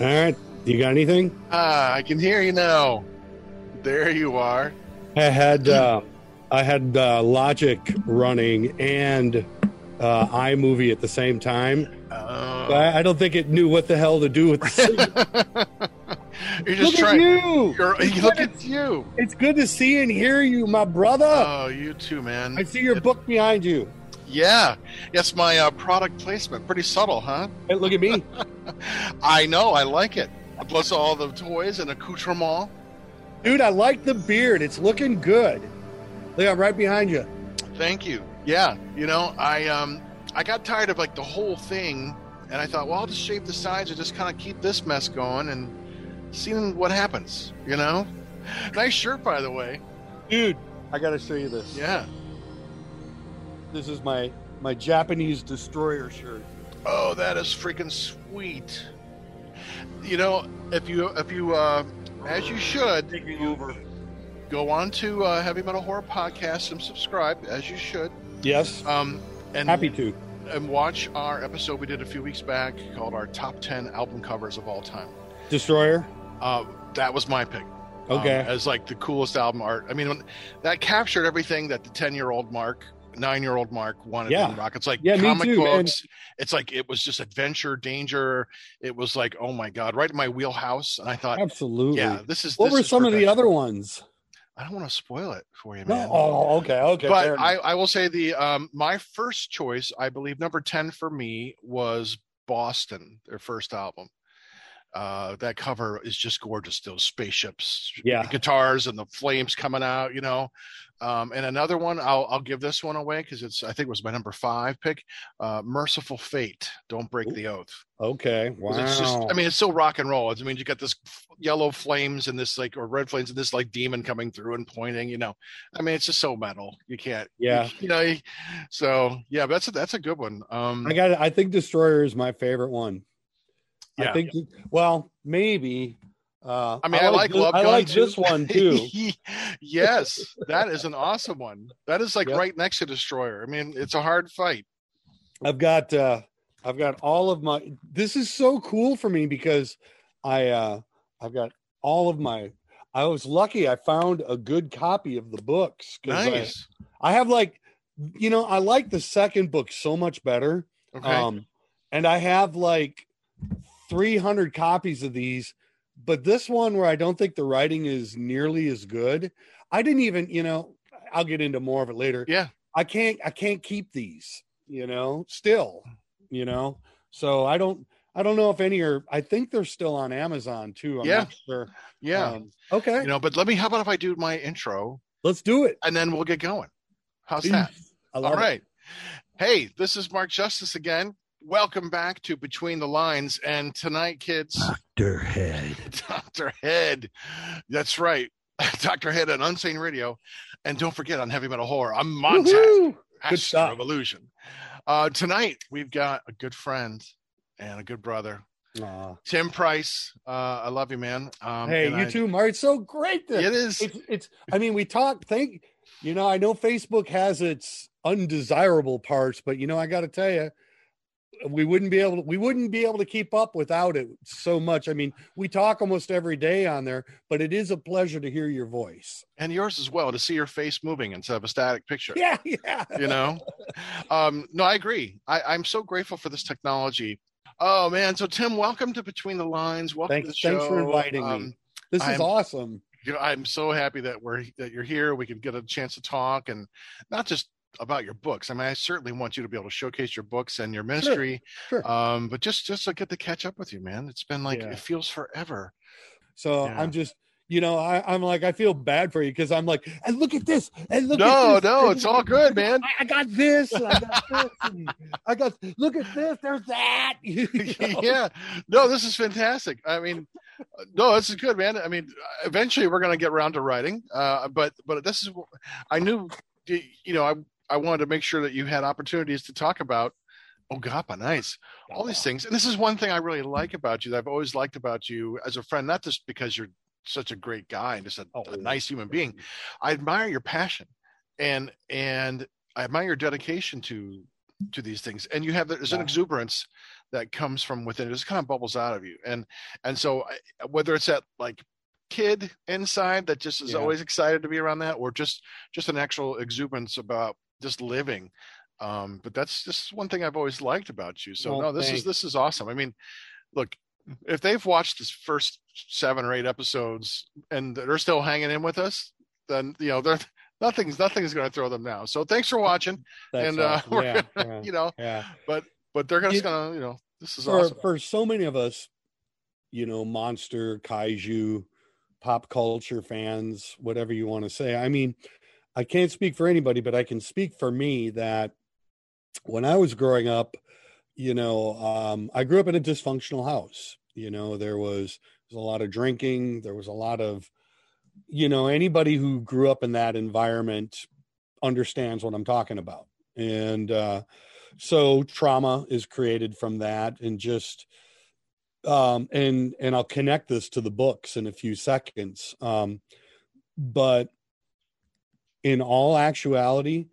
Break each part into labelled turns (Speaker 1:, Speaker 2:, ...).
Speaker 1: All right. You got anything?
Speaker 2: Ah, I can hear you now. There you are.
Speaker 1: I had uh, I had uh, Logic running and uh, iMovie at the same time.
Speaker 2: Oh.
Speaker 1: I, I don't think it knew what the hell to do with the signal.
Speaker 2: You're just
Speaker 1: Look
Speaker 2: trying.
Speaker 1: at you!
Speaker 2: You're, look at you.
Speaker 1: It's good to see and hear you, my brother.
Speaker 2: Oh, you too, man.
Speaker 1: I see your book behind you.
Speaker 2: Yeah, yes, my uh, product placement. Pretty subtle, huh?
Speaker 1: Hey, look at me.
Speaker 2: I know. I like it. Plus all the toys and accoutrement.
Speaker 1: Dude, I like the beard. It's looking good. Look, I'm right behind you.
Speaker 2: Thank you. Yeah, you know, I um, I got tired of like the whole thing, and I thought, well, I'll just shave the sides and just kind of keep this mess going and seeing what happens. You know, nice shirt, by the way.
Speaker 1: Dude, I got to show you this.
Speaker 2: Yeah.
Speaker 1: This is my my Japanese destroyer shirt.
Speaker 2: Oh, that is freaking sweet. You know, if you if you uh, as you should,
Speaker 1: Taking
Speaker 2: you
Speaker 1: over.
Speaker 2: go on to uh, Heavy Metal Horror Podcast and subscribe as you should.
Speaker 1: Yes.
Speaker 2: Um, and
Speaker 1: Happy to.
Speaker 2: and watch our episode we did a few weeks back called our top ten album covers of all time.
Speaker 1: Destroyer.
Speaker 2: Uh, that was my pick. um,
Speaker 1: Okay.
Speaker 2: as like the coolest album art. I mean, when, that captured everything that the ten-year-old Mark, nine-year-old Mark wanted
Speaker 1: Yeah.
Speaker 2: in rock. It's like
Speaker 1: Yeah,
Speaker 2: comic
Speaker 1: too, man.
Speaker 2: books. It's like it was just adventure, danger. It was like, oh my god, right in my wheelhouse. And I thought,
Speaker 1: Absolutely.
Speaker 2: yeah, this is.
Speaker 1: what
Speaker 2: this
Speaker 1: were
Speaker 2: is
Speaker 1: some of the other ones?
Speaker 2: I don't want to spoil it for you,
Speaker 1: No.
Speaker 2: man.
Speaker 1: Oh, okay. Okay.
Speaker 2: but. I, I will say the um my first choice, I believe number ten for me was Boston, their first album. Uh, that cover is just gorgeous. Those spaceships,
Speaker 1: Yeah.
Speaker 2: guitars, and the flames coming out. You know, um, and another one. I'll I'll give this one away because it's I think it was my number five pick. Uh, Mercyful Fate. Don't break
Speaker 1: Ooh.
Speaker 2: the oath.
Speaker 1: Okay, Wow.
Speaker 2: It's just, I mean, it's so rock and roll. I mean, you got this yellow flames and this like, or red flames and this like demon coming through and pointing. You know, I mean, it's just so metal. You can't.
Speaker 1: Yeah.
Speaker 2: You, know. So yeah, that's a, that's a good one. Um,
Speaker 1: I got. I think Destroyer is my favorite one. I
Speaker 2: Yeah.
Speaker 1: think. I maybe. Uh,
Speaker 2: I mean, I, like
Speaker 1: this,
Speaker 2: Love
Speaker 1: I like this one too.
Speaker 2: yes, that is an awesome one. That is like
Speaker 1: Yep.
Speaker 2: right next to Destroyer. I mean, it's a hard fight.
Speaker 1: I've got. uh I've got all of my. This is so cool for me because I. uh I've got all of my. I was lucky. I found a good copy of the books. 'cause I-
Speaker 2: Nice.
Speaker 1: I have like, you know, I like the second book so much better.
Speaker 2: Okay.
Speaker 1: Um, and I have like 300 copies of these, but this one where I don't think the writing is nearly as good. I didn't even, you know, I'll get into more of it later.
Speaker 2: yeah.
Speaker 1: I can't, I can't keep these, you know, still, you know, so I don't, I don't know if any are, I think they're still on Amazon too. I'm
Speaker 2: Yeah.
Speaker 1: not sure.
Speaker 2: Yeah.
Speaker 1: Um, okay.
Speaker 2: you know, but let me. How about if I do my intro
Speaker 1: let's do it.
Speaker 2: and then we'll get going? How's that? All
Speaker 1: it.
Speaker 2: Hey, this is Mark Justice again. Welcome back to Between the Lines. And tonight, kids,
Speaker 1: Dr. Head.
Speaker 2: Dr. Head. That's right. Dr. Head on Unsane Radio. And don't forget on Heavy Metal Horror, I'm.
Speaker 1: Woohoo!
Speaker 2: Hashtag
Speaker 1: stuff.
Speaker 2: Revolution. Uh, tonight, we've got a good friend and a good brother,
Speaker 1: Aw.
Speaker 2: Tim Price. Uh, I love you, man. Um,
Speaker 1: hey, you
Speaker 2: I-
Speaker 1: too, Mark. It's so great that
Speaker 2: It is.
Speaker 1: it's it's i mean we talk think you know i know facebook has its undesirable parts but you know i got to tell you we wouldn't be able to, we wouldn't be able to keep up without it so much. I mean we talk almost every day on there but it is a pleasure to hear your voice.
Speaker 2: And yours as well to see your face moving instead of a static picture.
Speaker 1: yeah yeah.
Speaker 2: You know? Um no i agree. I, i'm so grateful for this technology. Oh man. So tim welcome to between the lines. Welcome
Speaker 1: thanks
Speaker 2: to the show
Speaker 1: thanks for inviting me.
Speaker 2: Um,
Speaker 1: this is
Speaker 2: I'm-
Speaker 1: awesome.
Speaker 2: You know i'm so happy that we're that you're here. We can get a chance to talk and not just about your books i mean i certainly want you to be able to showcase your books and your ministry
Speaker 1: sure.
Speaker 2: um but just just to get to catch up with you man it's been like
Speaker 1: Yeah.
Speaker 2: it feels forever
Speaker 1: so
Speaker 2: Yeah.
Speaker 1: i'm just you know I, i'm like i feel bad for you because i'm like and look at this and look
Speaker 2: no
Speaker 1: at this
Speaker 2: no it's all good man
Speaker 1: I- I got this. I got this. I got. Look at this. There's that. You know?
Speaker 2: yeah no this is fantastic i mean uh, no this is good man i mean eventually we're going to get around to writing uh but but this is i knew you know i i wanted to make sure that you had opportunities to talk about oh gappa nice all these things. And this is one thing i really like about you that i've always liked about you as a friend not just because you're such a great guy and just a,
Speaker 1: Oh,
Speaker 2: a nice human being. I admire your passion and and i admire your dedication to to these things. And you have there's an exuberance that comes from within. It just kind of bubbles out of you. And and so I- whether it's that like kid inside that just is
Speaker 1: Yeah.
Speaker 2: always excited to be around that or just just an actual exuberance about just living. Um but that's just one thing i've always liked about you. So
Speaker 1: Well,
Speaker 2: no this is this is awesome. I mean look if they've watched this first seven or eight episodes and they're still hanging in with us then you know they're nothing's nothing's going to throw them now so thanks for watching.
Speaker 1: That's
Speaker 2: and uh
Speaker 1: awesome.
Speaker 2: we're
Speaker 1: yeah,
Speaker 2: gonna,
Speaker 1: yeah,
Speaker 2: you know
Speaker 1: yeah.
Speaker 2: but but they're just gonna you know this is
Speaker 1: for
Speaker 2: awesome.
Speaker 1: for so many of us, you know, monster, kaiju, pop culture fans, whatever you want to say. I mean, I can't speak for anybody, but I can speak for me that when I was growing up, you know, um, I grew up in a dysfunctional house. You know, there was, there was a lot of drinking, there was a lot of, you know, anybody who grew up in that environment understands what I'm talking about. And uh so trauma is created from that and just um and and I'll connect this to the books in a few seconds. Um but in all actuality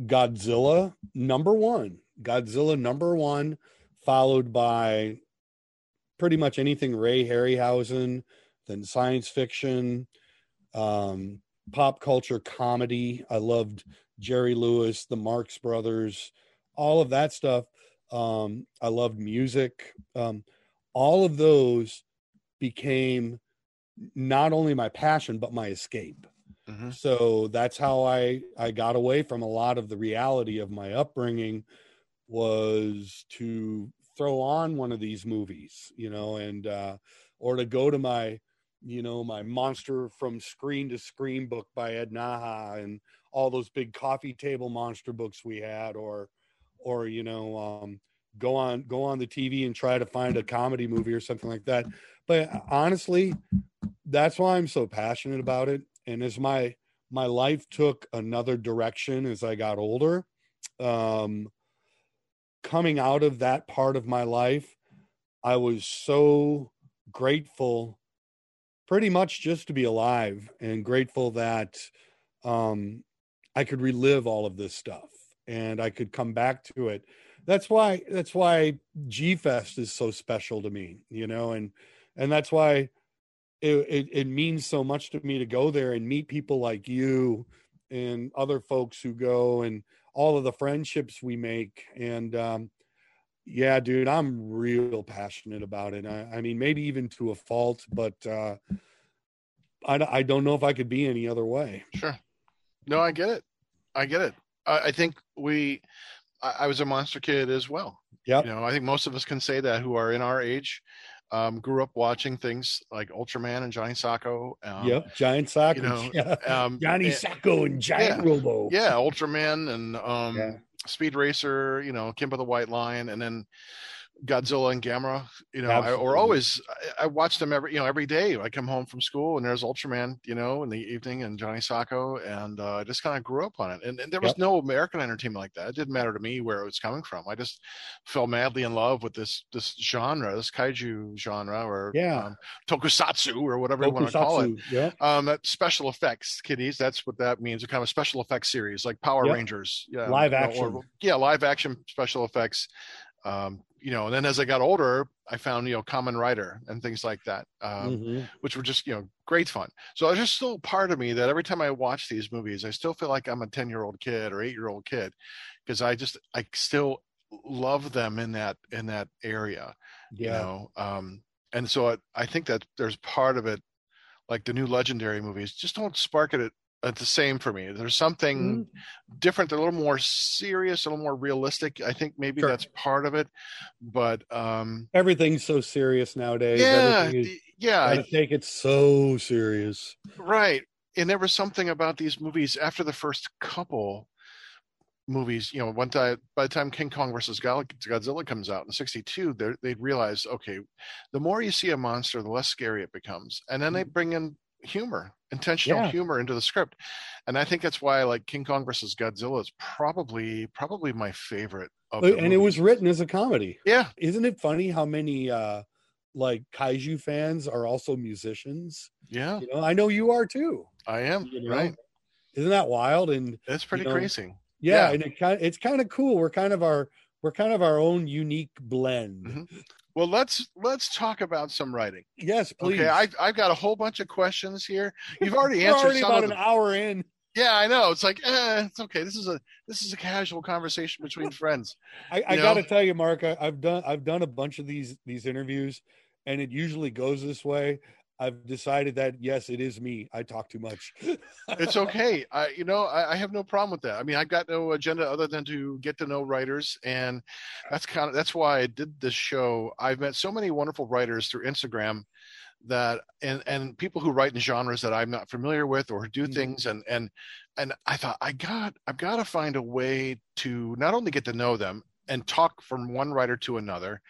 Speaker 1: Godzilla number 1, Godzilla number 1 followed by pretty much anything Ray Harryhausen, then science fiction, um pop culture comedy. I loved Jerry Lewis, the Marx Brothers, all of that stuff. Um, I loved music. Um, all of those became not only my passion but my escape.
Speaker 2: Mhm.
Speaker 1: So that's how I I got away from a lot of the reality of my upbringing was to throw on one of these movies, you know, and uh or to go to my you know my monster from screen to scream book by Ed Naha and all those big coffee table monster books we had or or you know um go on go on the TV and try to find a comedy movie or something like that but honestly that's why I'm so passionate about it and as my my life took another direction as I got older um coming out of that part of my life I was so grateful pretty much just to be alive and grateful that um I could relive all of this stuff and I could come back to it. That's why that's why G Fest is so special to me, you know, and and that's why it, it it means so much to me to go there and meet people like you and other folks who go and all of the friendships we make and um yeah dude i'm real passionate about it i, I mean maybe even to a fault but uh I, I don't know if i could be any other way
Speaker 2: Sure. No, I get it. I get it. I, I think we. I, I was a monster kid as well.
Speaker 1: yeah
Speaker 2: You know, I think most of us can say that who are in our age, um, grew up watching things like Ultraman and Johnny Sokko. Um,
Speaker 1: yep giant sock
Speaker 2: you know,
Speaker 1: yeah.
Speaker 2: Um,
Speaker 1: johnny
Speaker 2: and-
Speaker 1: sokko and giant
Speaker 2: yeah.
Speaker 1: robo
Speaker 2: yeah, Ultraman and um,
Speaker 1: Yeah.
Speaker 2: Speed Racer. You know, Kimba the White Lion, and then Godzilla and Gamera. You know, I, or always I, I watch them every you know every day. I come home from school and there's Ultraman. You know, in the evening and Johnny Sokko, and uh, I just kind of grew up on it. And, and there was
Speaker 1: Yep.
Speaker 2: no American entertainment like that. It didn't matter to me where it was coming from. I just fell madly in love with this this genre, this kaiju genre, or
Speaker 1: Yeah.
Speaker 2: um, tokusatsu, or whatever you want to call it.
Speaker 1: Yeah
Speaker 2: Um, that special effects, kiddies. That's what that means. A kind of special effects series, like Power
Speaker 1: Yep.
Speaker 2: Rangers. Yeah,
Speaker 1: Live action.
Speaker 2: or- yeah, live action special effects. Um, you know, and then as I got older, I found you know Kamen Rider and things like that, um,
Speaker 1: Mhm.
Speaker 2: which were just you know great fun. So there's just still part of me that every time I watch these movies, I still feel like I'm a ten year old kid or eight year old kid because I just I still love them in that in that area you know um and so I, I think that there's part of it like the new legendary movies just don't spark it at the same for me. There's something
Speaker 1: Mhm.
Speaker 2: different a little more serious a little more realistic. I think maybe
Speaker 1: Sure.
Speaker 2: that's part of it but um
Speaker 1: everything's so serious nowadays.
Speaker 2: Yeah
Speaker 1: is,
Speaker 2: yeah. I-
Speaker 1: take it so serious.
Speaker 2: Right. And there was something about these movies after the first couple movies you know one time by the time king kong versus godzilla comes out in 62 they're- they'd realize okay the more you see a monster the less scary it becomes. And then they bring in humor intentional
Speaker 1: Yeah.
Speaker 2: humor into the script and i think that's why like king kong versus godzilla is probably probably my favorite of the
Speaker 1: and it was written as a comedy
Speaker 2: yeah
Speaker 1: isn't it funny how many uh like kaiju fans are also musicians
Speaker 2: yeah
Speaker 1: you know i know you are too
Speaker 2: i am
Speaker 1: you know?
Speaker 2: right
Speaker 1: isn't that wild and
Speaker 2: it's pretty
Speaker 1: know,
Speaker 2: crazy
Speaker 1: Yeah,
Speaker 2: Yeah.
Speaker 1: and it kind of, it's kind of cool. We're kind of our we're kind of our own unique blend.
Speaker 2: Mhm. Well, let's let's talk about some writing.
Speaker 1: Yes, please.
Speaker 2: Okay, I've I've got a whole bunch of questions here. You've already
Speaker 1: We're
Speaker 2: answered
Speaker 1: already about an hour in.
Speaker 2: Yeah, I know. It's like, eh, it's okay. This is a this is a casual conversation between friends.
Speaker 1: I, I got to tell you, Mark, I, I've done I've done a bunch of these these interviews, and it usually goes this way. I've decided that yes, it is me. I talk too much.
Speaker 2: It's okay. I you know I, I have no problem with that. I mean, I've got no agenda other than to get to know writers, and that's kind of that's why I did this show. I've met so many wonderful writers through Instagram that and and people who write in genres that I'm not familiar with or do
Speaker 1: Mhm.
Speaker 2: things and and and I thought I got I've got to find a way to not only get to know them and talk from one writer to another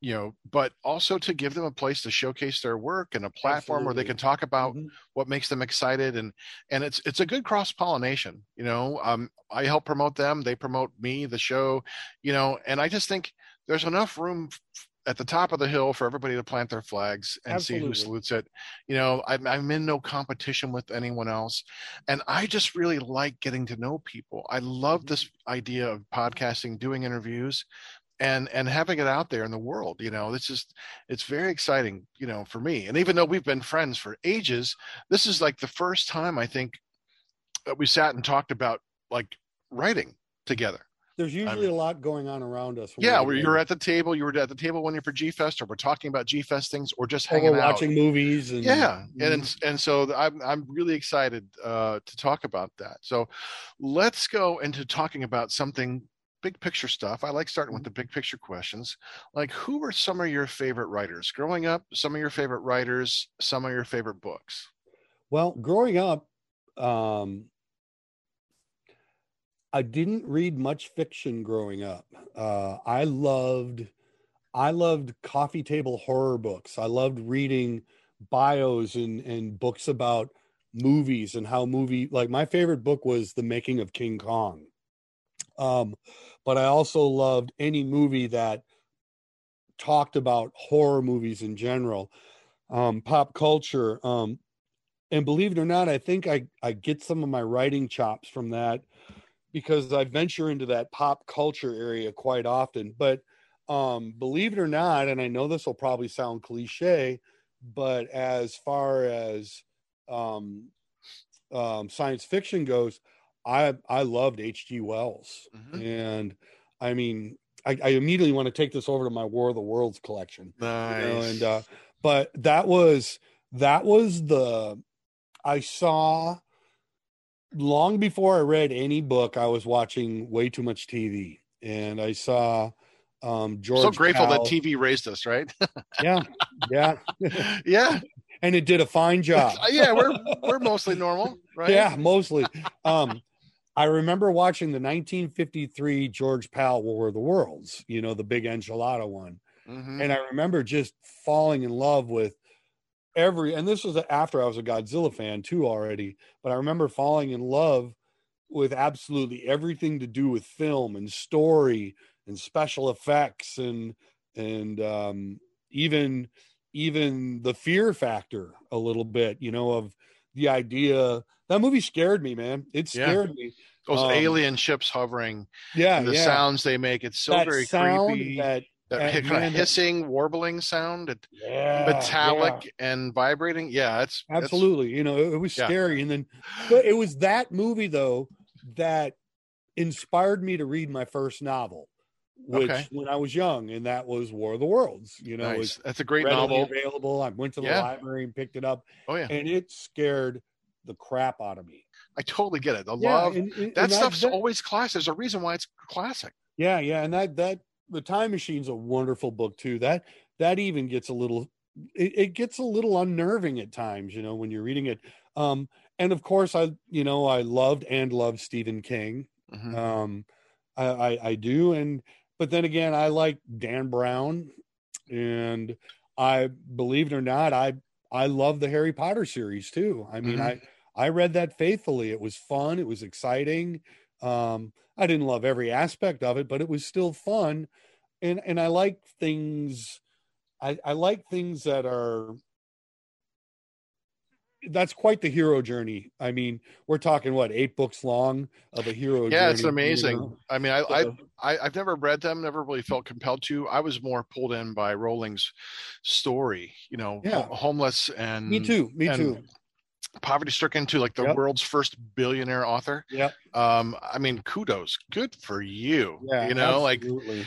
Speaker 2: you know but also to give them a place to showcase their work and a platform where they can talk about
Speaker 1: Mhm.
Speaker 2: what makes them excited and and it's it's a good cross pollination you know um i help promote them they promote me the show you know and i just think there's enough room f- at the top of the hill for everybody to plant their flags and see who salutes it you know I'm, I'm in no competition with anyone else and i just really like getting to know people i love
Speaker 1: Mhm.
Speaker 2: this idea of podcasting doing interviews and and having it out there in the world you know it's just it's very exciting you know for me and even though we've been friends for ages this is like the first time i think that we sat and talked about like writing together
Speaker 1: There's usually a lot going on around us. when
Speaker 2: yeah
Speaker 1: we're
Speaker 2: where you're at the table you were at the table when you're for g-fest or we're talking about g-fest things or just hanging
Speaker 1: we're
Speaker 2: out
Speaker 1: watching movies and
Speaker 2: yeah and
Speaker 1: Mhm.
Speaker 2: and so i'm i'm really excited uh to talk about that so let's go into talking about something big picture stuff i like starting with the big picture questions like who were some of your favorite writers growing up some of your favorite writers some of your favorite books
Speaker 1: Well, growing up, um, I didn't read much fiction growing up. Uh, I loved, I loved coffee table horror books. I loved reading bios and and books about movies and how movie. Like my favorite book was The Making of King Kong. Um, but I also loved any movie that talked about horror movies in general, um, pop culture. Um, and believe it or not, I think I, I get some of my writing chops from that because I venture into that pop culture area quite often. But um, believe it or not, and I know this will probably sound cliche, but as far as um, um, science fiction goes, I I loved H.G. Wells,
Speaker 2: Mhm.
Speaker 1: and I mean, I, I immediately want to take this over to my War of the Worlds collection.
Speaker 2: Nice
Speaker 1: you know, and uh but that was that was the i saw long before i read any book i was watching way too much tv and i saw um george
Speaker 2: so grateful
Speaker 1: Pal-
Speaker 2: that tv raised us right?
Speaker 1: Yeah yeah.
Speaker 2: Yeah.
Speaker 1: And it did a fine job.
Speaker 2: yeah we're we're mostly normal right?
Speaker 1: Yeah mostly. Um i remember watching the 1953 george Pal war of the worlds you know the big enchilada one
Speaker 2: Mhm.
Speaker 1: and I remember just falling in love with every and this was after I was a Godzilla fan too already but I remember falling in love with absolutely everything to do with film and story and special effects and and um even even the fear factor a little bit you know of the idea. That movie scared me man. It
Speaker 2: Yeah.
Speaker 1: scared me.
Speaker 2: Those
Speaker 1: um,
Speaker 2: alien ships hovering
Speaker 1: yeah
Speaker 2: the
Speaker 1: yeah.
Speaker 2: sounds they make it's so
Speaker 1: that
Speaker 2: very creepy.
Speaker 1: that
Speaker 2: that kind of
Speaker 1: that-
Speaker 2: hissing warbling sound it,
Speaker 1: yeah,
Speaker 2: metallic
Speaker 1: yeah.
Speaker 2: and vibrating. Yeah it's it's-
Speaker 1: absolutely. You know it, was
Speaker 2: Yeah.
Speaker 1: scary. And then but it was that movie though that inspired me to read my first novel which
Speaker 2: Okay.
Speaker 1: when i was young and that was war of the worlds you know
Speaker 2: nice. that's a great novel.
Speaker 1: available. I went to the
Speaker 2: Yeah.
Speaker 1: library and picked it up
Speaker 2: oh yeah.
Speaker 1: and it scared the crap out of me.
Speaker 2: I totally get it. The
Speaker 1: yeah
Speaker 2: love
Speaker 1: and, and-
Speaker 2: that
Speaker 1: and
Speaker 2: stuff's
Speaker 1: that-
Speaker 2: always classic. There's a reason why it's classic.
Speaker 1: Yeah yeah and that that the time machine's a wonderful book too. That that even gets a little it, it gets a little unnerving at times you know when you're reading it. Um and of course i you know i loved and loved stephen king.
Speaker 2: Mhm.
Speaker 1: um I, I i do and but then again i like dan brown and i believe it or not i i love the harry potter series too. I mean
Speaker 2: Mhm.
Speaker 1: i i read that faithfully. It was fun. It was exciting. Um i didn't love every aspect of it but it was still fun. And and i like things i i like things that are that's quite the hero journey. I mean, we're talking what eight books long of a hero.
Speaker 2: Yeah,
Speaker 1: journey,
Speaker 2: it's amazing.
Speaker 1: you know?
Speaker 2: I mean, I, I
Speaker 1: So-
Speaker 2: I I've never read them, never really felt compelled to. I was more pulled in by Rowling's story. You know,
Speaker 1: Yeah.
Speaker 2: ho- homeless and
Speaker 1: Me too. Me
Speaker 2: and
Speaker 1: too.
Speaker 2: poverty stricken to like the
Speaker 1: Yep.
Speaker 2: world's first billionaire author.
Speaker 1: Yeah.
Speaker 2: Um, I mean, kudos, good for you.
Speaker 1: Yeah.
Speaker 2: you know, like
Speaker 1: absolutely.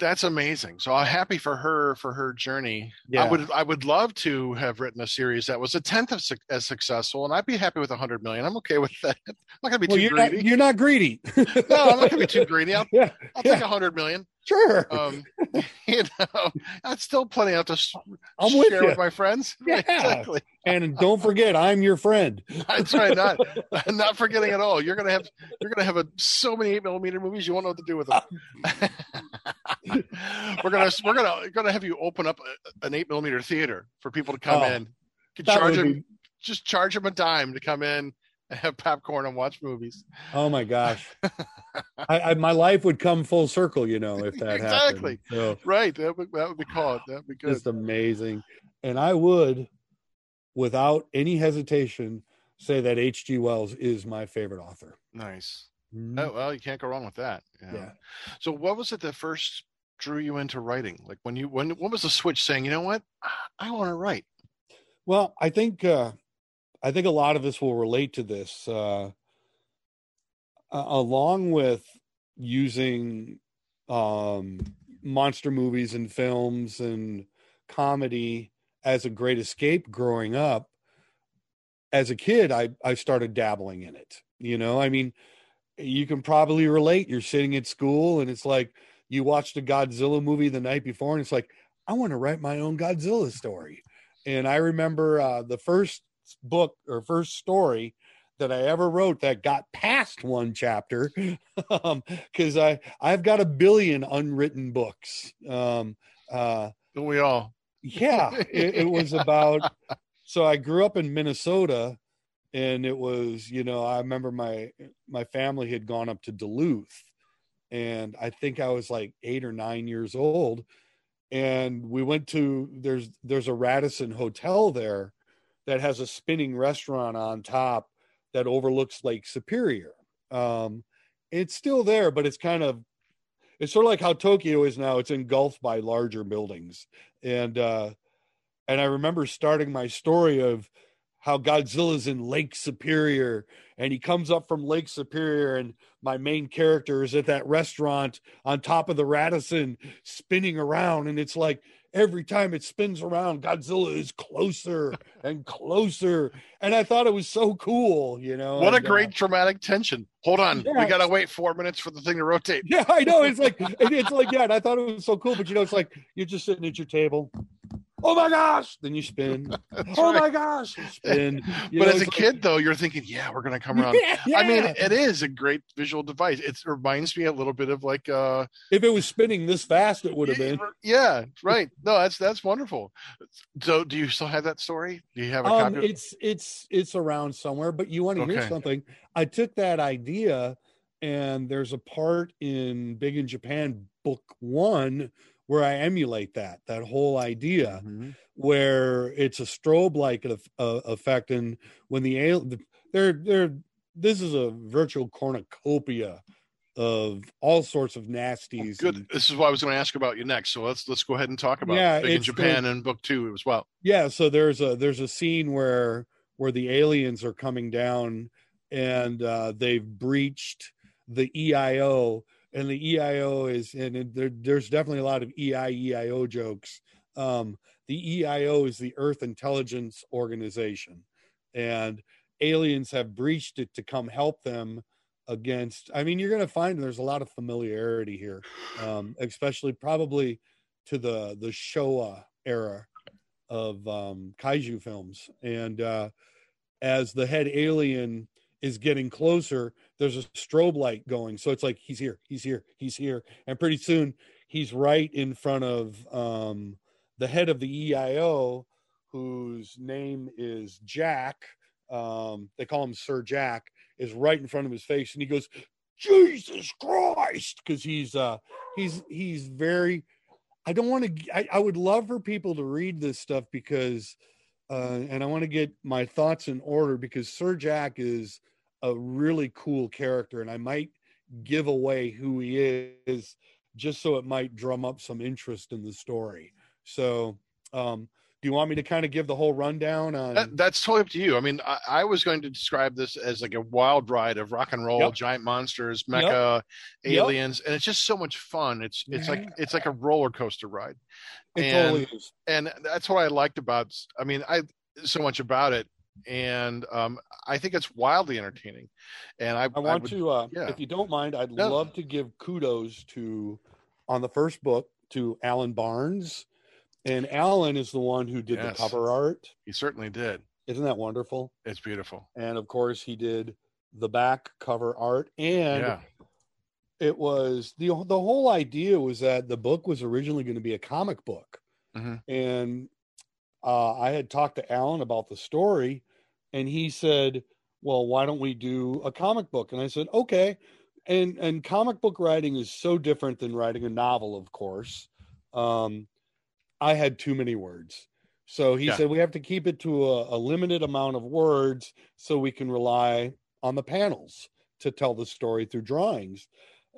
Speaker 2: That's amazing. So I'm happy for her for her journey.
Speaker 1: Yeah.
Speaker 2: I would I would love to have written a series that was a tenth of suc- as successful, and I'd be happy with a hundred million. I'm okay with that. I'm not gonna be
Speaker 1: well,
Speaker 2: too
Speaker 1: you're not,
Speaker 2: greedy.
Speaker 1: you're not greedy.
Speaker 2: no, I'm not gonna be too greedy. I'll,
Speaker 1: yeah.
Speaker 2: I'll
Speaker 1: Yeah.
Speaker 2: take a hundred million.
Speaker 1: Sure.
Speaker 2: Um, you know, that's still plenty enough to s-
Speaker 1: I'm with
Speaker 2: share
Speaker 1: you.
Speaker 2: with my friends.
Speaker 1: Yeah.
Speaker 2: exactly.
Speaker 1: and don't forget, I'm your friend.
Speaker 2: That's right. Not not forgetting at all. You're gonna have you're gonna have a, so many eight millimeter movies. You won't know what to do with them. we're gonna we're gonna gonna have you open up a, an eight millimeter theater for people to come
Speaker 1: Oh,
Speaker 2: in. You can charge them
Speaker 1: be-
Speaker 2: just charge them a dime to come in have popcorn and watch movies.
Speaker 1: oh my gosh. I, I, my life would come full circle, you know, if that
Speaker 2: Exactly.
Speaker 1: happened. So
Speaker 2: Right. That would that would be called. That would be good.
Speaker 1: just amazing. And I would, without any hesitation, say that H.G. Wells is my favorite author.
Speaker 2: Nice.
Speaker 1: Mhm.
Speaker 2: Oh, well, you can't go wrong with that. Yeah.
Speaker 1: Yeah.
Speaker 2: So, what was it that first drew you into writing? Like when you when what was the switch saying? You know what? I want to write.
Speaker 1: Well, I think uh, I think a lot of us will relate to this. Uh, along with using um, monster movies and films and comedy as a great escape growing up, as a kid, I I started dabbling in it. You know, I mean, you can probably relate. You're sitting at school and it's like you watched a Godzilla movie the night before, and it's like I want to write my own Godzilla story. And I remember uh, the first book or first story that I ever wrote that got past one chapter because I I've got a billion unwritten books. Um, uh,
Speaker 2: we all?
Speaker 1: yeah, it, it was about. So I grew up in Minnesota, and it was you know I remember my my family had gone up to Duluth, and I think I was like eight or nine years old, and we went to there's there's a Radisson hotel there that has a spinning restaurant on top that overlooks Lake Superior. Um, it's still there, but it's kind of it's sort of like how Tokyo is now. It's engulfed by larger buildings, and uh, and I remember starting my story of how Godzilla's in Lake Superior, and he comes up from Lake Superior, and my main character is at that restaurant on top of the Radisson, spinning around, and it's like every time it spins around, Godzilla is closer and closer, and I thought it was so cool, you know.
Speaker 2: What a
Speaker 1: and, uh,
Speaker 2: great dramatic tension. Hold on,
Speaker 1: Yeah.
Speaker 2: we gotta wait four minutes for the thing to rotate.
Speaker 1: Yeah, I know. It's like it's like yeah, and I thought it was so cool, but you know, it's like you're just sitting at your table. Oh my gosh! Then you spin. Oh
Speaker 2: right.
Speaker 1: my gosh! Spin. You
Speaker 2: but
Speaker 1: know,
Speaker 2: as a
Speaker 1: like-
Speaker 2: kid, though, you're thinking, "Yeah, we're gonna come around."
Speaker 1: Yeah,
Speaker 2: I mean, it is a great visual device. It reminds me a little bit of like, uh,
Speaker 1: if it was spinning this fast, it would have been.
Speaker 2: yeah, right. No, that's that's wonderful. So, do you still have that story? Do you have a
Speaker 1: Um,
Speaker 2: copy?
Speaker 1: it's it's it's around somewhere. But you want to hear something? I took that idea, and there's a part in Big in Japan book one where I emulate that that whole idea.
Speaker 2: Mhm.
Speaker 1: where it's a strobe like uh, effect and when the al- they're they're this is a virtual cornucopia of all sorts of nasties
Speaker 2: Good.
Speaker 1: and-
Speaker 2: This is what I was going to ask about you next. So let's let's go ahead and talk about
Speaker 1: Yeah,
Speaker 2: Big in
Speaker 1: it's the-
Speaker 2: Japan and book two as well.
Speaker 1: yeah so there's a there's a scene where where the aliens are coming down and uh they've breached the eio and the eio is and there, there's definitely a lot of E eio jokes um the eio is the earth intelligence organization and aliens have breached it to come help them against i mean you're going to find there's a lot of familiarity here um especially probably to the the showa era of um, kaiju films. And uh, as the head alien is getting closer, there's a strobe light going. So it's like, he's here, he's here, he's here. And pretty soon he's right in front of um, the head of the EIO, whose name is Jack. Um, they call him Sir Jack, is right in front of his face. And he goes, Jesus Christ, because he's uh he's he's very I don't want to. I, I would love for people to read this stuff because uh, and I want to get my thoughts in order because Sir Jack is a really cool character, and I might give away who he is just so it might drum up some interest in the story. So, um, do you want me to kind of give the whole rundown on
Speaker 2: that, that's totally up to you i mean I, I, was going to describe this as like a wild ride of rock and roll yep. giant monsters mecha yep. aliens yep. and it's just so much fun it's it's yeah. like it's like a roller coaster ride
Speaker 1: it and, totally is.
Speaker 2: and that's what i liked about i mean i so much about it and um, I think it's wildly entertaining. And I,
Speaker 1: I want I would, to, uh, yeah. if you don't mind, I'd no. love to give kudos to on the first book to Alan Barnes, and Alan is the one who did yes. the cover art.
Speaker 2: He certainly did.
Speaker 1: Isn't that wonderful?
Speaker 2: It's beautiful.
Speaker 1: And of course, he did the back cover art, and yeah. it was the the whole idea was that the book was originally going to be a comic book, mm-hmm. and uh, I had talked to Alan about the story, and he said, "Well, why don't we do a comic book?" And I said, "Okay." And and comic book writing is so different than writing a novel, of course. Um, I had too many words. So he yeah. said we have to keep it to a, a, limited amount of words so we can rely on the panels to tell the story through drawings.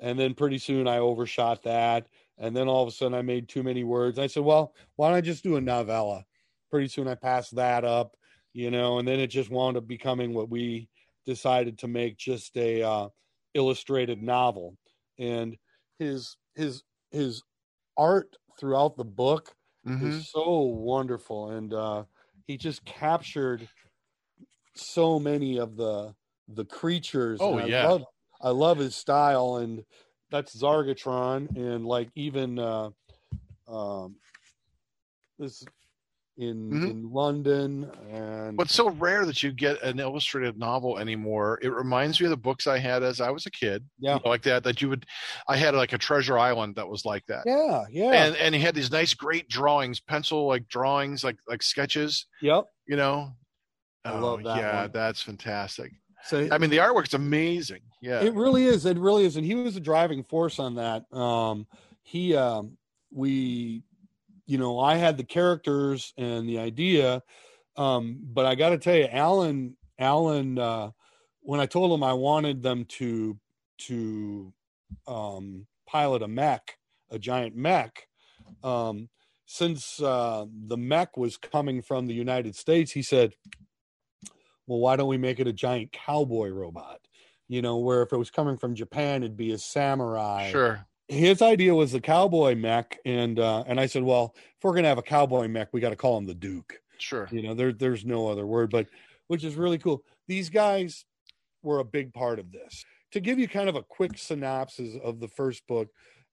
Speaker 1: And then pretty soon I overshot that. And then all of a sudden I made too many words. I said, well, why don't I just do a novella? Pretty soon I passed that up you know, and then it just wound up becoming what we decided to make just a uh, illustrated novel. And his his his art throughout the book mm-hmm. is so wonderful, and uh, he just captured so many of the the creatures.
Speaker 2: Oh
Speaker 1: I
Speaker 2: yeah,
Speaker 1: love, I love his style, and that's Zargatron, and like even uh, um, this in mm-hmm. in London and
Speaker 2: but so rare that you get an illustrated novel anymore. It reminds me of the books I had as I was a kid.
Speaker 1: Yeah.
Speaker 2: You know, like that that you would I had like a treasure island that was like that.
Speaker 1: Yeah, yeah.
Speaker 2: And and he had these nice great drawings, pencil like drawings like like sketches.
Speaker 1: Yep.
Speaker 2: You know.
Speaker 1: I oh, love that.
Speaker 2: Yeah,
Speaker 1: one.
Speaker 2: that's fantastic. So I mean the artwork's amazing. Yeah.
Speaker 1: It really is. It really is. And he was a driving force on that. Um he um we you know, I had the characters and the idea, um, but I got to tell you, Alan, Alan, uh, when I told him I wanted them to to um, pilot a mech, a giant mech, um, since uh, the mech was coming from the United States, he said, "Well, why don't we make it a giant cowboy robot?" You know, where if it was coming from Japan, it'd be a samurai.
Speaker 2: Sure
Speaker 1: his idea was the cowboy mech, and uh, and I said, well, if we're gonna have a cowboy mech, we got to call him the Duke.
Speaker 2: Sure.
Speaker 1: You know, there there's no other word, but which is really cool. These guys were a big part of this. To give you kind of a quick synopsis of the first book,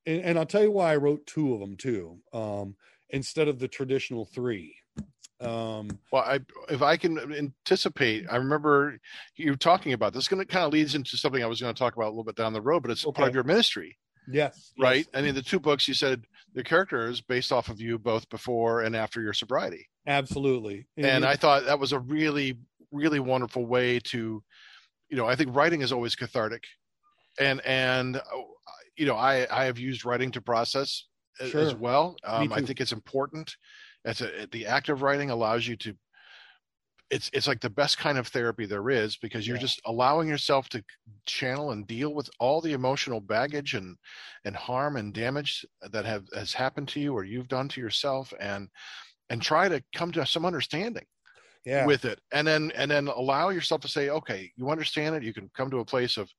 Speaker 1: and, and I'll tell you why I wrote two of them too, um, instead of the traditional three. Um,
Speaker 2: well, I, if I can anticipate, I remember you talking about this. Going to kind of leads into something I was going to talk about a little bit down the road, but it's okay. part of your ministry.
Speaker 1: Yes.
Speaker 2: Right.
Speaker 1: Yes.
Speaker 2: I mean, the two books you said the character is based off of you both before and after your sobriety.
Speaker 1: Absolutely.
Speaker 2: And, and I thought that was a really, really wonderful way to, you know, I think writing is always cathartic, and and you know, I I have used writing to process sure. as well. Um, I think it's important. It's a, the act of writing allows you to it's it's like the best kind of therapy there is because you're yeah. just allowing yourself to channel and deal with all the emotional baggage and and harm and damage that have has happened to you or you've done to yourself and and try to come to some understanding
Speaker 1: yeah.
Speaker 2: with it and then and then allow yourself to say okay you understand it you can come to a place of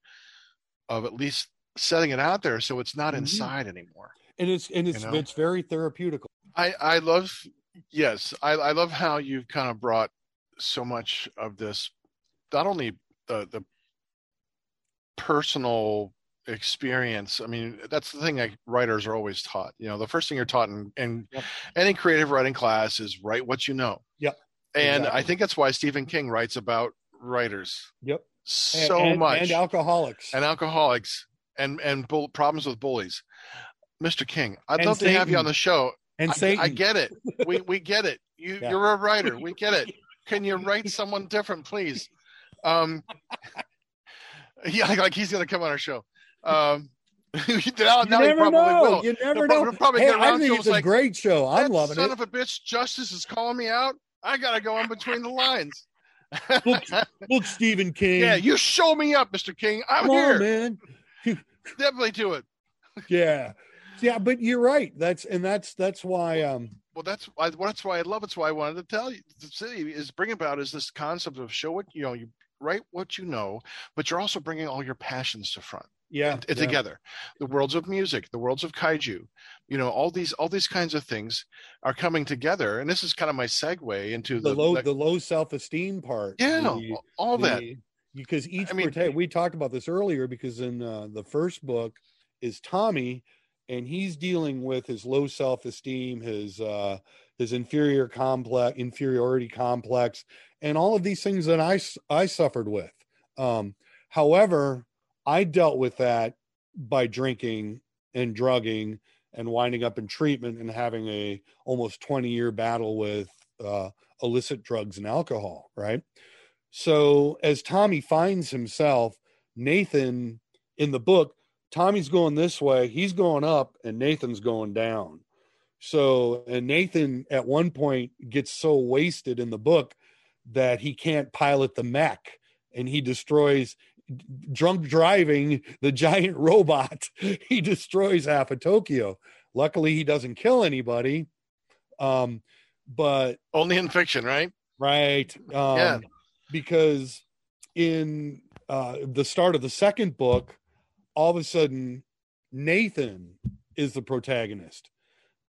Speaker 2: of at least setting it out there so it's not mm-hmm. inside anymore
Speaker 1: and it's and it's you know? it's very therapeutic
Speaker 2: i i love yes i i love how you've kind of brought so much of this, not only the the personal experience. I mean, that's the thing that writers are always taught. You know, the first thing you're taught in, in yep. any creative writing class is write what you know.
Speaker 1: Yep.
Speaker 2: And exactly. I think that's why Stephen King writes about writers.
Speaker 1: Yep.
Speaker 2: So
Speaker 1: and,
Speaker 2: much.
Speaker 1: And alcoholics.
Speaker 2: And alcoholics and and bull, problems with bullies. Mr. King, I'd and love Satan. to have you on the show.
Speaker 1: And
Speaker 2: I, I get it. We we get it. You yeah. you're a writer. We get it. Can you write someone different, please? Um, yeah, like he's going to come on our show. Um,
Speaker 1: now, you now never know. Will. You never know.
Speaker 2: Probably,
Speaker 1: hey, I think it's a like, great show. I'm loving
Speaker 2: son
Speaker 1: it.
Speaker 2: Son of a bitch, Justice is calling me out. I gotta go in between the lines.
Speaker 1: look, look, Stephen King.
Speaker 2: Yeah, you show me up, Mr. King. I'm
Speaker 1: Come
Speaker 2: here.
Speaker 1: on, man.
Speaker 2: Definitely do it.
Speaker 1: Yeah, yeah, but you're right. That's and that's that's why. Um,
Speaker 2: Well, that's why. That's why I love it. That's why I wanted to tell you. The city is bring about is this concept of show what you know. You write what you know, but you're also bringing all your passions to front.
Speaker 1: yeah,
Speaker 2: t-
Speaker 1: yeah.
Speaker 2: together the worlds of music the worlds of kaiju you know all these all these kinds of things are coming together and this is kind of my segue into
Speaker 1: the
Speaker 2: the,
Speaker 1: low
Speaker 2: the-
Speaker 1: the low self esteem part.
Speaker 2: yeah
Speaker 1: the-
Speaker 2: all that
Speaker 1: because each
Speaker 2: I mean-
Speaker 1: we talked about this earlier because in uh, the first book is Tommy and he's dealing with his low self-esteem his uh his inferior complex inferiority complex and all of these things that I I suffered with. Um however I dealt with that by drinking and drugging and winding up in treatment and having a almost 20 year battle with uh illicit drugs and alcohol right? So as Tommy finds himself, Nathan in the book, Tommy's going this way, he's going up, and Nathan's going down. So, and Nathan at one point gets so wasted in the book that he can't pilot the mech and he destroys drunk driving the giant robot. He destroys half of Tokyo. Luckily, he doesn't kill anybody. Um, but
Speaker 2: only in fiction right
Speaker 1: right um
Speaker 2: Yeah.
Speaker 1: because in uh the start of the second book all of a sudden nathan is the protagonist.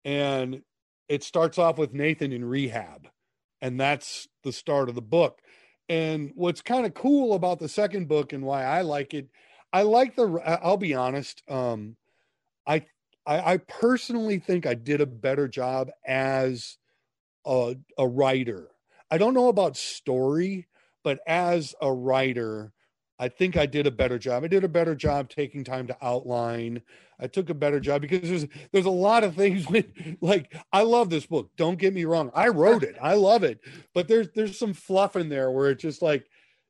Speaker 1: And it starts off with nathan in rehab. And that's the start of the book. And what's kind of cool about the second book and why i like it i like the i'll be honest um i i, personally think i did a better job as a, a writer. I don't know about story, but as a writer, I think I did a better job. I did a better job taking time to outline. I took a better job because there's there's a lot of things like I love this book. Don't get me wrong. I wrote it. I love it. But there's there's some fluff in there where it just like,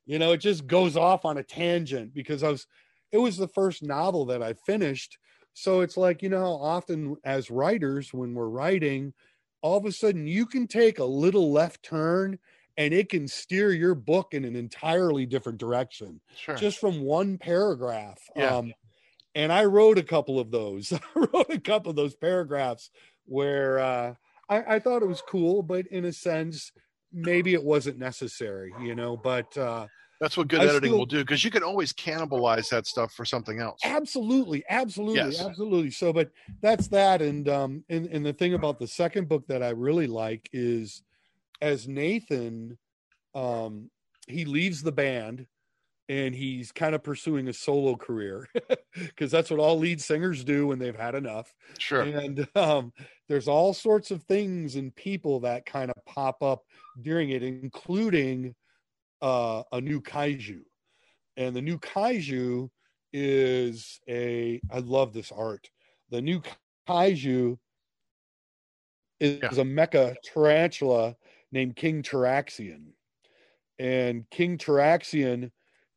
Speaker 1: you know, it just goes off on a tangent because I was it was the first novel that I finished. So it's like, you know, often as writers when we're writing, all of a sudden you can take a little left turn and it can steer your book in an entirely different direction
Speaker 2: sure
Speaker 1: just from one paragraph
Speaker 2: Yeah.
Speaker 1: um and i wrote a couple of those i wrote a couple of those paragraphs where uh I, I thought it was cool but in a sense maybe it wasn't necessary you know but uh
Speaker 2: that's what good
Speaker 1: I
Speaker 2: editing
Speaker 1: still-
Speaker 2: will do because you can always cannibalize that stuff for something else
Speaker 1: absolutely absolutely
Speaker 2: Yes.
Speaker 1: absolutely so but that's that and um and, and the thing about the second book that i really like is as nathan um he leaves the band and he's kind of pursuing a solo career because that's what all lead singers do when they've had enough
Speaker 2: sure
Speaker 1: and um, there's all sorts of things and people that kind of pop up during it, including uh, a new kaiju. And the new kaiju is a, I love this art. The new kaiju is,
Speaker 2: Yeah.
Speaker 1: is a mecha tarantula named King Taraxian. And King Taraxian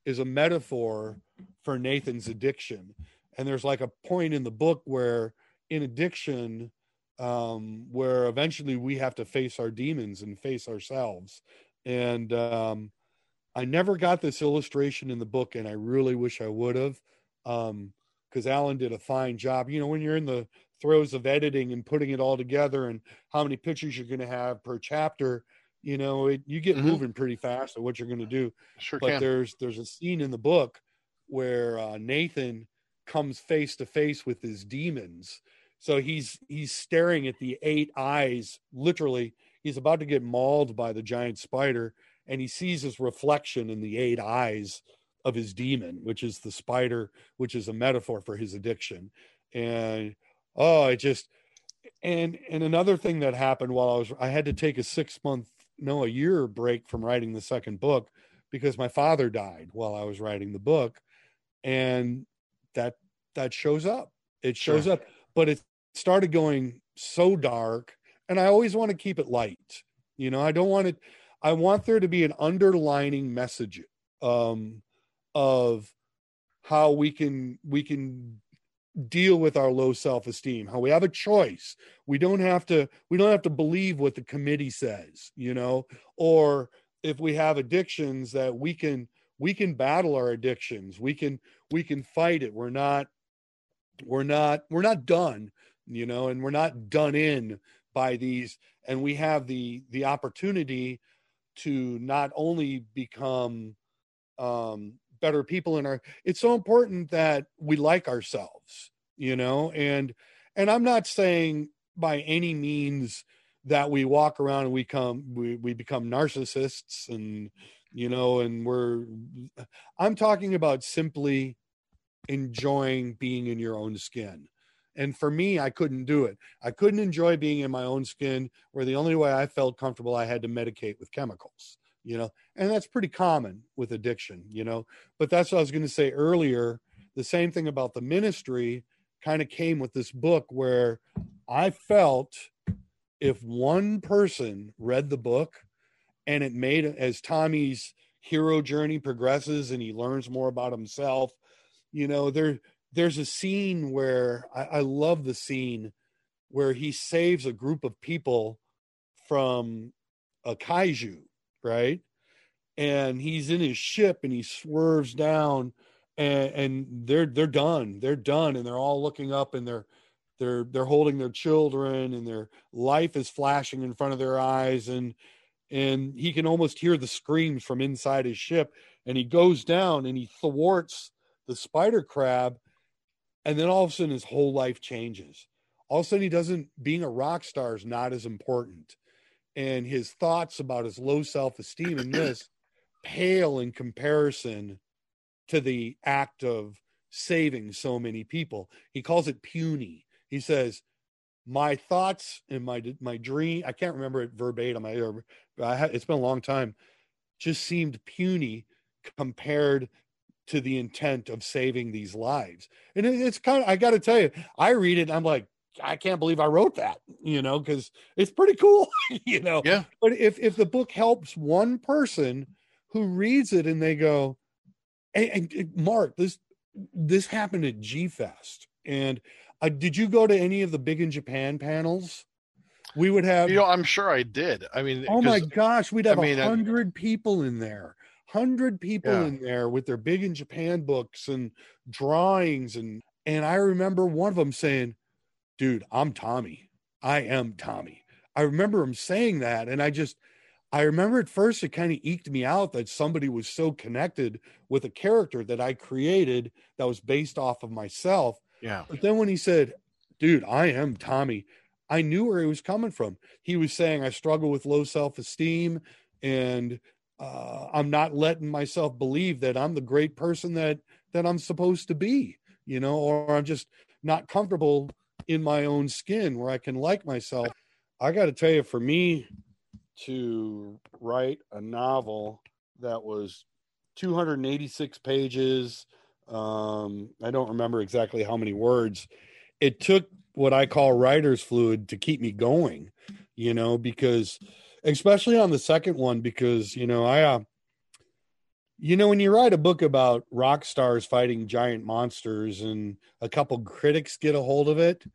Speaker 1: is a metaphor for Nathan's addiction. And there's like a point in the book where in addiction um where eventually we have to face our demons and face ourselves and um i never got this illustration in the book and i really wish i would have um because alan did a fine job you know when you're in the throes of editing and putting it all together and how many pictures you're going to have per chapter you know it, you get
Speaker 2: Mhm.
Speaker 1: moving pretty fast at what you're going to do
Speaker 2: sure
Speaker 1: but
Speaker 2: can
Speaker 1: there's there's a scene in the book where uh, Nathan comes face to face with his demons. So he's he's staring at the eight eyes. Literally, he's about to get mauled by the giant spider, and he sees his reflection in the eight eyes of his demon, which is the spider, which is a metaphor for his addiction. And oh, it just and and another thing that happened while I was I had to take a six month no a year break from writing the second book because my father died while I was writing the book, and that that shows up. It shows
Speaker 2: Sure.
Speaker 1: up, but it started going so dark, and I always want to keep it light. You know, I don't want it. I want there to be an underlining message um, of how we can we can deal with our low self-esteem how we have a choice. We don't have to we don't have to believe what the committee says you know? Or if we have addictions that we can we can battle our addictions. We can we can fight it. We're not we're not we're not done you know and we're not done in by these. And we have the the opportunity to not only become um better people in our it's so important that we like ourselves you know? And and i'm not saying by any means that we walk around and we come we, we become narcissists and you know and we're i'm talking about simply enjoying being in your own skin. And for me i couldn't do it. I couldn't enjoy being in my own skin where the only way i felt comfortable i had to medicate with chemicals you know and that's pretty common with addiction you know but that's what i was going to say earlier. The same thing about the ministry kind of came with this book where i felt if one person read the book and it made as tommy's hero journey progresses and he learns more about himself you know there there's a scene where I, I love the scene where he saves a group of people from a kaiju right? And he's in his ship and he swerves down and, and they're they're done. They're done and they're all looking up and they're they're they're holding their children and their life is flashing in front of their eyes. And and he can almost hear the screams from inside his ship. And he goes down and he thwarts the spider crab. And then all of a sudden his whole life changes. All of a sudden he doesn't being a rock star is not as important and his thoughts about his low self-esteem in this pale in comparison to the act of saving so many people. He calls it puny. He says my thoughts and my my dream i can't remember it verbatim i, I it's been a long time just seemed puny compared to the intent of saving these lives. And it, it's kind of i got to tell you i read it i'm like I can't believe I wrote that, you know, because it's pretty cool, you know.
Speaker 2: Yeah.
Speaker 1: But if if the book helps one person who reads it and they go, and, and Mark, this this happened at G Fest, and uh, did you go to any of the big in Japan panels? We would have,
Speaker 2: you know, I'm sure I did. I mean,
Speaker 1: oh my gosh, we'd have a
Speaker 2: I mean,
Speaker 1: hundred people in there, hundred people
Speaker 2: Yeah.
Speaker 1: in there with their big in Japan books and drawings, and and I remember one of them saying, dude, I'm Tommy. I am Tommy. I remember him saying that. And I just, I remember at first it kind of eked me out that somebody was so connected with a character that I created that was based off of myself.
Speaker 2: yeah,
Speaker 1: But then when he said, dude, I am Tommy, I knew where he was coming from. He was saying, I struggle with low self esteem and uh, I'm not letting myself believe that I'm the great person that that I'm supposed to be, you know, or I'm just not comfortable in my own skin where I can like myself. I got to tell you, for me to write a novel that was 286 pages, um, I don't remember exactly how many words. It took what I call writer's fluid to keep me going, you know, because especially on the second one, because, you know, I, uh, you know, when you write a book about rock stars fighting giant monsters and a couple critics get a hold of it,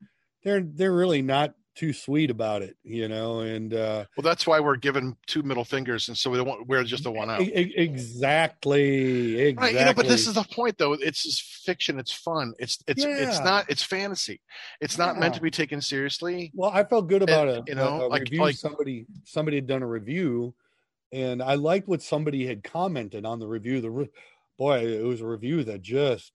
Speaker 1: they're they're really not too sweet about it, you know, and uh
Speaker 2: well, that's why we're given two middle fingers, and so we don't wear just the one out.
Speaker 1: exactly, exactly.
Speaker 2: Right, you know, but this is the point, though. It's fiction. It's fun. It's it's it's not. It's fantasy. It's not meant to be taken seriously.
Speaker 1: Well, I felt good about
Speaker 2: And,
Speaker 1: it.
Speaker 2: you know,
Speaker 1: a,
Speaker 2: like-
Speaker 1: review.
Speaker 2: like-
Speaker 1: somebody somebody had done a review, and I liked what somebody had commented on the review. The re- boy, it was a review that just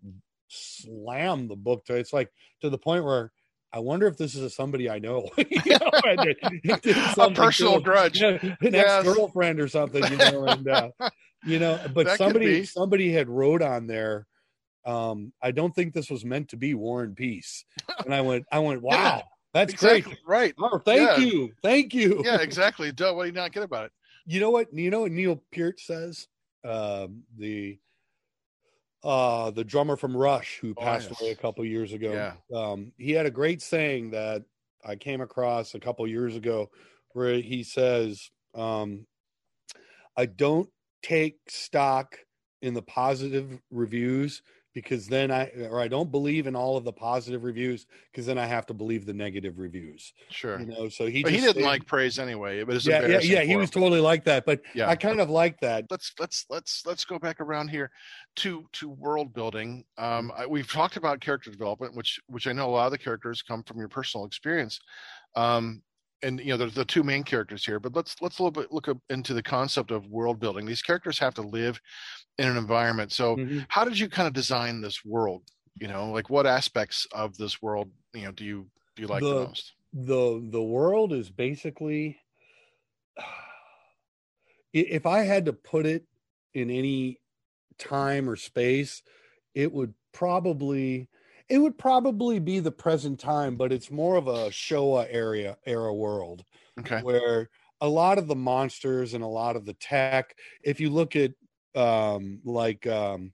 Speaker 1: slammed the book to it's like to the point where I wonder if this is somebody I know, You know, and it- it
Speaker 2: A personal
Speaker 1: to
Speaker 2: grudge.
Speaker 1: Yeah, an
Speaker 2: Yes.
Speaker 1: ex-girlfriend or something, you know, and uh, you know, but
Speaker 2: That
Speaker 1: somebody somebody had wrote on there. Um, I don't think this was meant to be War and Peace, and I went, I went, wow,
Speaker 2: Yeah,
Speaker 1: that's
Speaker 2: exactly.
Speaker 1: great.
Speaker 2: Right.
Speaker 1: Oh, thank
Speaker 2: Yeah.
Speaker 1: you, thank you.
Speaker 2: Yeah. Exactly. Duh. What do you not get about it?
Speaker 1: You know what? You know what Neil Peart says? Um, the uh the drummer from Rush who
Speaker 2: Oh,
Speaker 1: passed
Speaker 2: yes.
Speaker 1: away a couple years ago.
Speaker 2: Yeah.
Speaker 1: Um, he had a great saying that I came across a couple years ago where he says, um, I don't take stock in the positive reviews because then I or I don't believe in all of the positive reviews because then I have to believe the negative reviews.
Speaker 2: Sure.
Speaker 1: You know, so he
Speaker 2: he didn't
Speaker 1: stayed-
Speaker 2: like praise anyway. But it's
Speaker 1: yeah, yeah, yeah. He
Speaker 2: him.
Speaker 1: was totally like that, but
Speaker 2: Yeah.
Speaker 1: I kind of like that.
Speaker 2: let's let's let's let's go back around here to to world building um I, we've talked about character development which which i know a lot of the characters come from your personal experience um and you know there's the two main characters here but let's let's a little bit look up into the concept of world building. These characters have to live in an environment. So
Speaker 1: Mhm.
Speaker 2: how did you kind of design this world? You know like what aspects of this world you know do you do you like the,
Speaker 1: The-
Speaker 2: most?
Speaker 1: the the world is basically if i had to put it in any time or space it would probably it would probably be the present time but it's more of a showa area era world
Speaker 2: okay.
Speaker 1: where a lot of the monsters and a lot of the tech if you look at um like um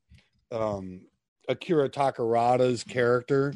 Speaker 1: um akira takarada's character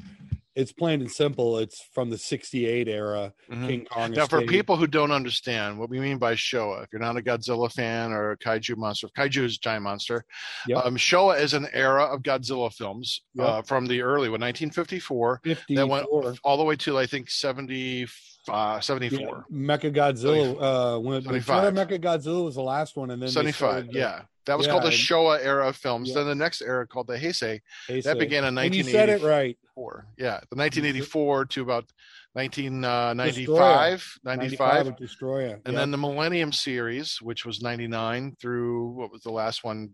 Speaker 1: it's plain and simple it's from the 68 era
Speaker 2: Mhm.
Speaker 1: king kong
Speaker 2: Now, for people who don't understand what we mean by Showa, if you're not a Godzilla fan or a kaiju monster, kaiju is a giant monster.
Speaker 1: Yep.
Speaker 2: Um, Showa is an era of Godzilla films
Speaker 1: Yep.
Speaker 2: uh, from the early one, 1954, 54. that went all the way to I think 70, uh, 74.
Speaker 1: yeah, mecha godzilla uh when
Speaker 2: 75.
Speaker 1: mecha godzilla was the last one and then
Speaker 2: 75,
Speaker 1: the
Speaker 2: yeah. That was
Speaker 1: yeah,
Speaker 2: called the Showa era of films.
Speaker 1: Yeah.
Speaker 2: Then the next era called the Heisei.
Speaker 1: Heisei.
Speaker 2: That began in
Speaker 1: and you said it
Speaker 2: 1984. Yeah, the 1984 to about 1995, 95.
Speaker 1: would destroy it
Speaker 2: And then the Millennium series, which was 99 through what was the last one,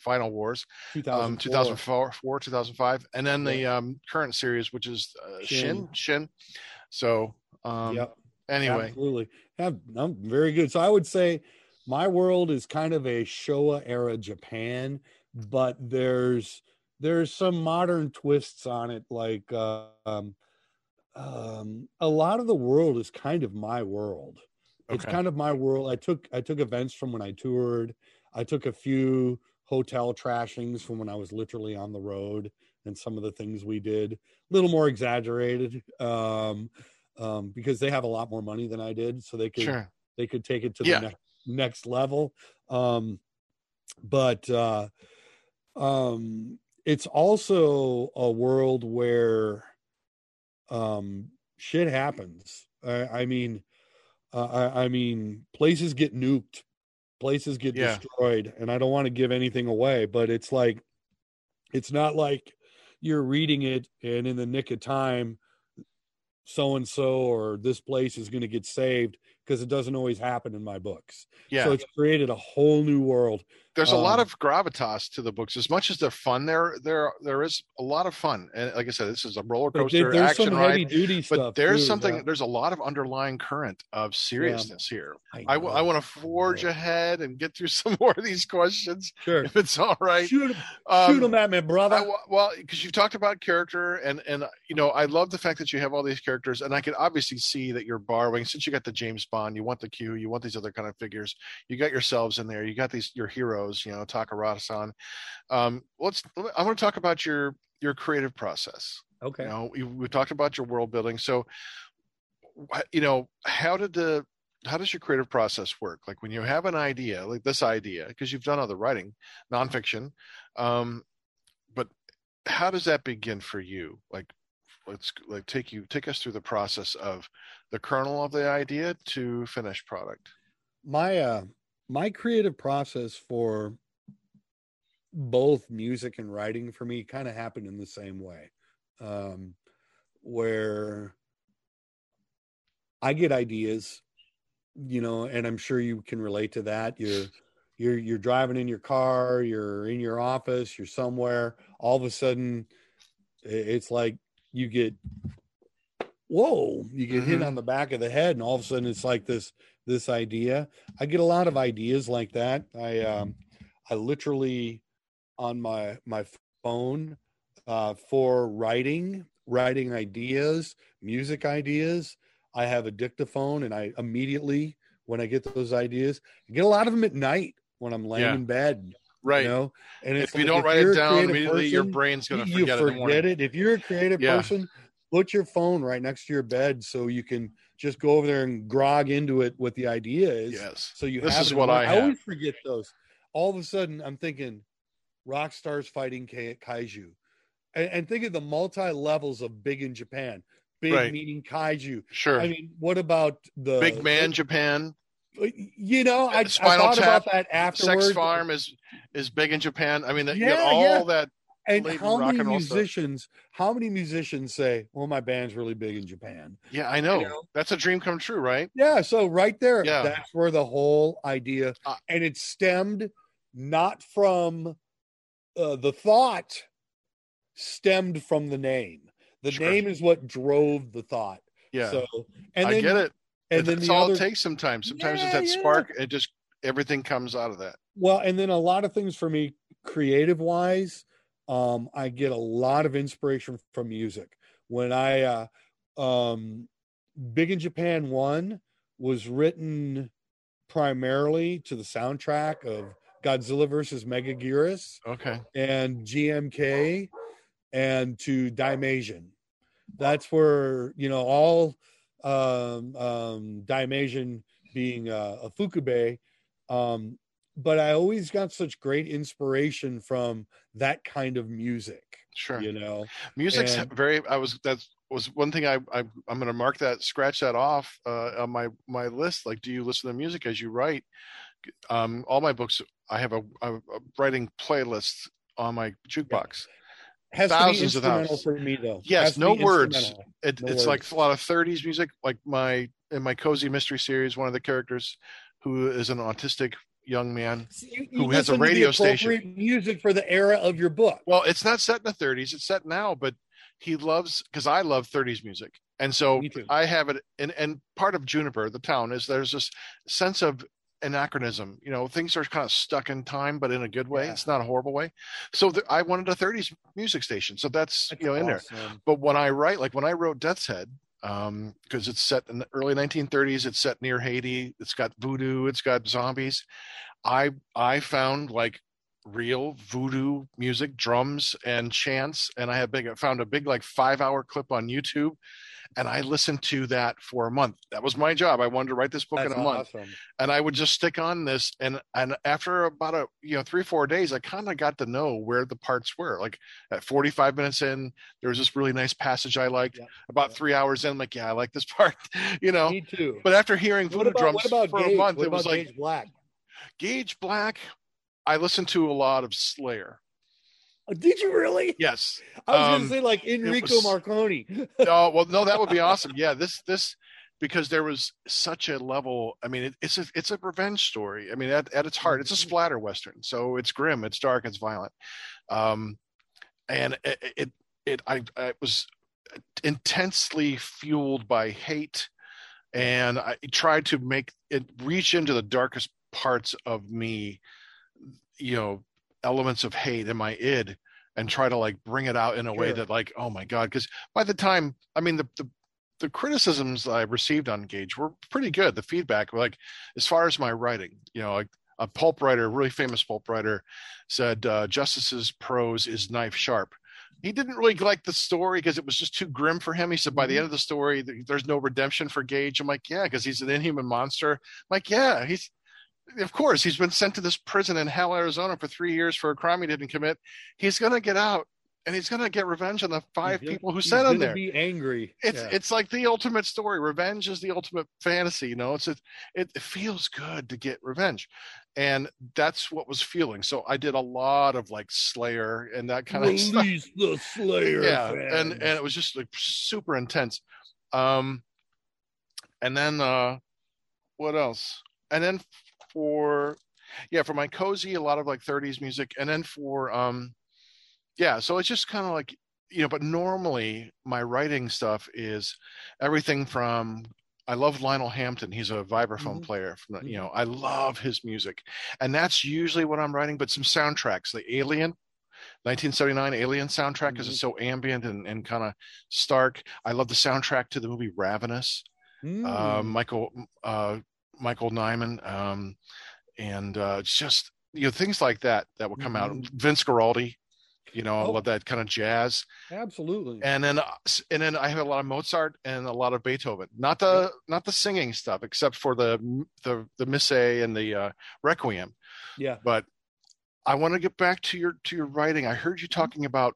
Speaker 2: Final Wars, um, 2004, 2005. And then the um, current series, which is uh, Shin.
Speaker 1: Shin.
Speaker 2: Shin. So, um,
Speaker 1: yep
Speaker 2: anyway,
Speaker 1: Absolutely. I'm very good. So I would say my world is kind of a Showa era Japan, but there's there's some modern twists on it. Like uh, um, um, a lot of the world is kind of my world. It's kind of my world. I took I took events from when I toured. I took a few hotel trashings from when I was literally on the road and some of the things we did. A little more exaggerated. Um, um, because they have a lot more money than I did, so they could
Speaker 2: sure.
Speaker 1: they could take it to
Speaker 2: Yeah.
Speaker 1: the ne- next level. Um, but uh, um, it's also a world where um, shit happens. I, I mean, uh, I, I mean, places get nuked, places get
Speaker 2: Yeah.
Speaker 1: destroyed, and I don't want to give anything away, but it's like, it's not like you're reading it and in the nick of time so and so or this place is going to get saved because it doesn't always happen in my books.
Speaker 2: Yeah.
Speaker 1: So it's created a whole new world.
Speaker 2: There's a lot
Speaker 1: um,
Speaker 2: of gravitas to the books. As much as they're fun, there there there is a lot of fun. And like I said, this is a roller coaster
Speaker 1: there-
Speaker 2: action ride. But there's
Speaker 1: too,
Speaker 2: something.
Speaker 1: that-
Speaker 2: There's a lot of underlying current of seriousness here. I, I
Speaker 1: know.
Speaker 2: want to forge ahead and get through some more of these questions,
Speaker 1: Sure.
Speaker 2: if it's all right.
Speaker 1: Shoot,
Speaker 2: Um,
Speaker 1: shoot 'em at me, brother.
Speaker 2: I, well, because you've talked about character, and and you know, I love the fact that you have all these characters, and I can obviously see that you're borrowing. Since you got the James Bond, you want the Q, you want these other kind of figures. You got yourselves in there. You got these your heroes. You know, Takarada-san. Um, let's. I want to talk about your your creative process.
Speaker 1: okay.
Speaker 2: You know, we, we talked about your world building. So, you know, how did the how does your creative process work? Like when you have an idea, like this idea, because you've done other writing, nonfiction, um, but how does that begin for you? Like, let's like take you take us through the process of the kernel of the idea to finished product.
Speaker 1: my uh my creative process for both music and writing for me kind of happened in the same way um where i get ideas you know and i'm sure you can relate to that you're you're you're driving in your car you're in your office you're somewhere all of a sudden it's like you get whoa you get hit
Speaker 2: Mhm.
Speaker 1: on the back of the head and all of a sudden it's like this this idea i get a lot of ideas like that i um i literally on my my phone uh for writing writing ideas music ideas i have a dictaphone and i immediately when i get those ideas I get a lot of them at night when i'm laying
Speaker 2: Yeah.
Speaker 1: in bed
Speaker 2: Right.
Speaker 1: you know and
Speaker 2: if you
Speaker 1: like,
Speaker 2: don't write it down immediately, your brain's going to
Speaker 1: you
Speaker 2: forget, it. in the morning.
Speaker 1: forget it. If you're a creative
Speaker 2: Yeah.
Speaker 1: person, put your phone right next to your bed so you can just go over there and grog into it what the idea is.
Speaker 2: Yes.
Speaker 1: So you
Speaker 2: This
Speaker 1: have
Speaker 2: is what. I
Speaker 1: I always forget those. All of a sudden, I'm thinking, rock stars fighting kai- kaiju. And, and think of the multi levels of big in Japan. Big
Speaker 2: Right.
Speaker 1: meaning kaiju.
Speaker 2: Sure.
Speaker 1: I mean, what about the
Speaker 2: Big man Japan.
Speaker 1: Uh, you know, I, I thought about that afterwards.
Speaker 2: Sex Farm is is big in Japan. I mean, you
Speaker 1: Yeah,
Speaker 2: all
Speaker 1: yeah.
Speaker 2: that.
Speaker 1: And how many
Speaker 2: and roll stuff.
Speaker 1: musicians? How many musicians say, "Well, my band's really big in Japan"?
Speaker 2: Yeah, I know.
Speaker 1: You know?
Speaker 2: That's a dream come true, right?
Speaker 1: Yeah, so right there,
Speaker 2: Yeah.
Speaker 1: that's where the whole idea,
Speaker 2: Uh,
Speaker 1: and it stemmed not from uh, the thought, stemmed from the name. The
Speaker 2: Sure.
Speaker 1: name is what drove the thought.
Speaker 2: Yeah,
Speaker 1: So, and
Speaker 2: I get it.
Speaker 1: And then
Speaker 2: That's
Speaker 1: the
Speaker 2: all
Speaker 1: other,
Speaker 2: it takes sometimes. Sometimes it's that
Speaker 1: yeah.
Speaker 2: spark. It just everything comes out of that.
Speaker 1: well, and then a lot of things for me, creative wise, um, I get a lot of inspiration from music. When I, uh, um, Big in Japan one was written primarily to the soundtrack of Godzilla versus Megaguirus
Speaker 2: Okay.
Speaker 1: and GMK and to Daimajin. That's where, you know, all um, um, Daimajin being uh, Ifukube. Um, but I always got such great inspiration from that kind of music,
Speaker 2: Sure.
Speaker 1: you know.
Speaker 2: Music's
Speaker 1: And-
Speaker 2: very. I was that was one thing I, I I'm going to mark that scratch that off uh, on my my list. Like, do you listen to music as you write? Um, all my books, I have a, a, writing playlist on my jukebox.
Speaker 1: Has
Speaker 2: Thousands of thousands.
Speaker 1: for me though.
Speaker 2: Yes, no words. It,
Speaker 1: No
Speaker 2: it's like a lot of 30s music. Like my in my cozy mystery series, one of the characters who is an autistic young man.
Speaker 1: You- you
Speaker 2: who has a radio station.
Speaker 1: Music for the era of your book.
Speaker 2: Well, it's not set in the 30s. It's set now, but he loves because I love 30s music, and so I have it. And and part of Juniper, the town, is there's this sense of anachronism. You know, things are kind of stuck in time, but in a good way.
Speaker 1: Yeah.
Speaker 2: It's not a horrible way. So th- I wanted a 30s music station, so that's,
Speaker 1: That's
Speaker 2: you know in there. But when I write, like when I wrote Death's Head, um, because it's set in the early 1930s, it's set near Haiti. It's got voodoo. It's got zombies. I I found like real voodoo music, drums and chants, and I had big. I found a big like five hour clip on YouTube, and I listened to that for a month. That was my job. I wanted to write this book
Speaker 1: That's
Speaker 2: in a month and I would just stick on this and and after about a you know three four days I kind of got to know where the parts were like at 45 minutes in there was this really nice passage I liked
Speaker 1: Yeah.
Speaker 2: about
Speaker 1: Yeah.
Speaker 2: three hours in I'm like yeah I like this part you know
Speaker 1: Me too.
Speaker 2: but after hearing voodoo
Speaker 1: about,
Speaker 2: drums
Speaker 1: what about
Speaker 2: for
Speaker 1: Gage?
Speaker 2: a month
Speaker 1: what
Speaker 2: it was
Speaker 1: about
Speaker 2: like
Speaker 1: Gage Black?
Speaker 2: Gage Black I listened to a lot of Slayer
Speaker 1: Oh, did you really?
Speaker 2: yes
Speaker 1: I was
Speaker 2: Um,
Speaker 1: going to say like Enrico
Speaker 2: was-
Speaker 1: Morricone.
Speaker 2: oh well no that would be awesome yeah this this because there was such a level i mean it, it's a it's a revenge story i mean at, at its heart it's a
Speaker 1: Mhm.
Speaker 2: splatter western so it's grim it's dark it's violent um and it it, it I, I was intensely fueled by hate and i tried to make it reach into the darkest parts of me you know elements of hate in my id and try to like bring it out in a way that like oh my god because by the time i mean the, the the criticisms i received on gage were pretty good. The feedback like as far as my writing you know like a pulp writer a really famous pulp writer said uh, justice's prose is knife sharp. He didn't really like the story because it was just too grim for him. He said by the end of the story there's no redemption for gage. I'm like yeah because he's an inhuman monster. I'm like yeah he's of course he's been sent to this prison in hell arizona for three years for a crime he didn't commit. He's going to get out and he's going to get revenge on the five
Speaker 1: He's
Speaker 2: people who sent him there.
Speaker 1: Be angry.
Speaker 2: it's
Speaker 1: Yeah.
Speaker 2: it's like the ultimate story. Revenge is the ultimate fantasy you know? It's it, it feels good to get revenge and that's what was feeling. So i did a lot of like slayer and that kind of stuff.
Speaker 1: release the Slayer.
Speaker 2: yeah and and it was just like super intense. Um and then uh what else? And then for yeah for my cozy a lot of like 30s music and then for um yeah so it's just kind of like you know but normally my writing stuff is everything from I love Lionel Hampton. He's a vibraphone
Speaker 1: Mhm.
Speaker 2: player. From the, you
Speaker 1: Mhm.
Speaker 2: know, I love his music, and that's usually what I'm writing. But some soundtracks, the Alien, 1979 Alien soundtrack, because it's so ambient and, and kind of stark. I love the soundtrack to the movie Ravenous.
Speaker 1: Mm.
Speaker 2: Uh, Michael uh, Michael Nyman, um, and uh, just you know things like that that will come out.
Speaker 1: Mhm.
Speaker 2: Vince Guaraldi, you know, I
Speaker 1: Oh.
Speaker 2: love that kind of jazz.
Speaker 1: Absolutely.
Speaker 2: And then uh, and then I have a lot of Mozart and a lot of Beethoven. Not the not the singing stuff, except for the the the Missa and the uh, Requiem.
Speaker 1: yeah.
Speaker 2: But I want to get back to your to your writing. I heard you talking about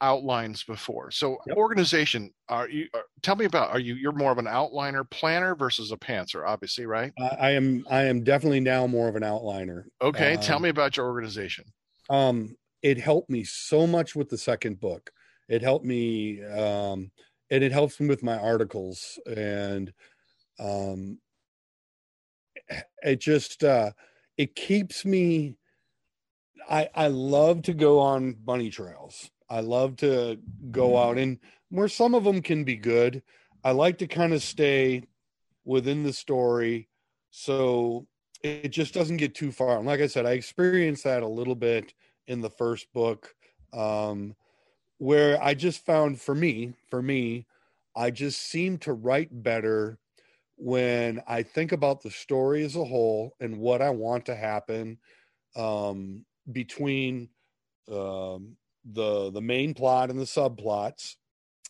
Speaker 2: outlines before. So yep. organization, are you? Are, tell me about. Are you? You're more of an outliner planner versus a pantser, obviously, right?
Speaker 1: I am. I am definitely now more of an outliner.
Speaker 2: Okay, um, tell me about your organization.
Speaker 1: Um, it helped me so much with the second book. It helped me, um, and it helps me with my articles, and um, it just uh, it keeps me. I I love to go on bunny trails I love to go out and where some of them can be good. I like to kind of stay within the story so it just doesn't get too far. And like I said, I experienced that a little bit in the first book, um, where I just found for me, for me, I just seem to write better when I think about the story as a whole and what I want to happen um, between um, the the main plot and the subplots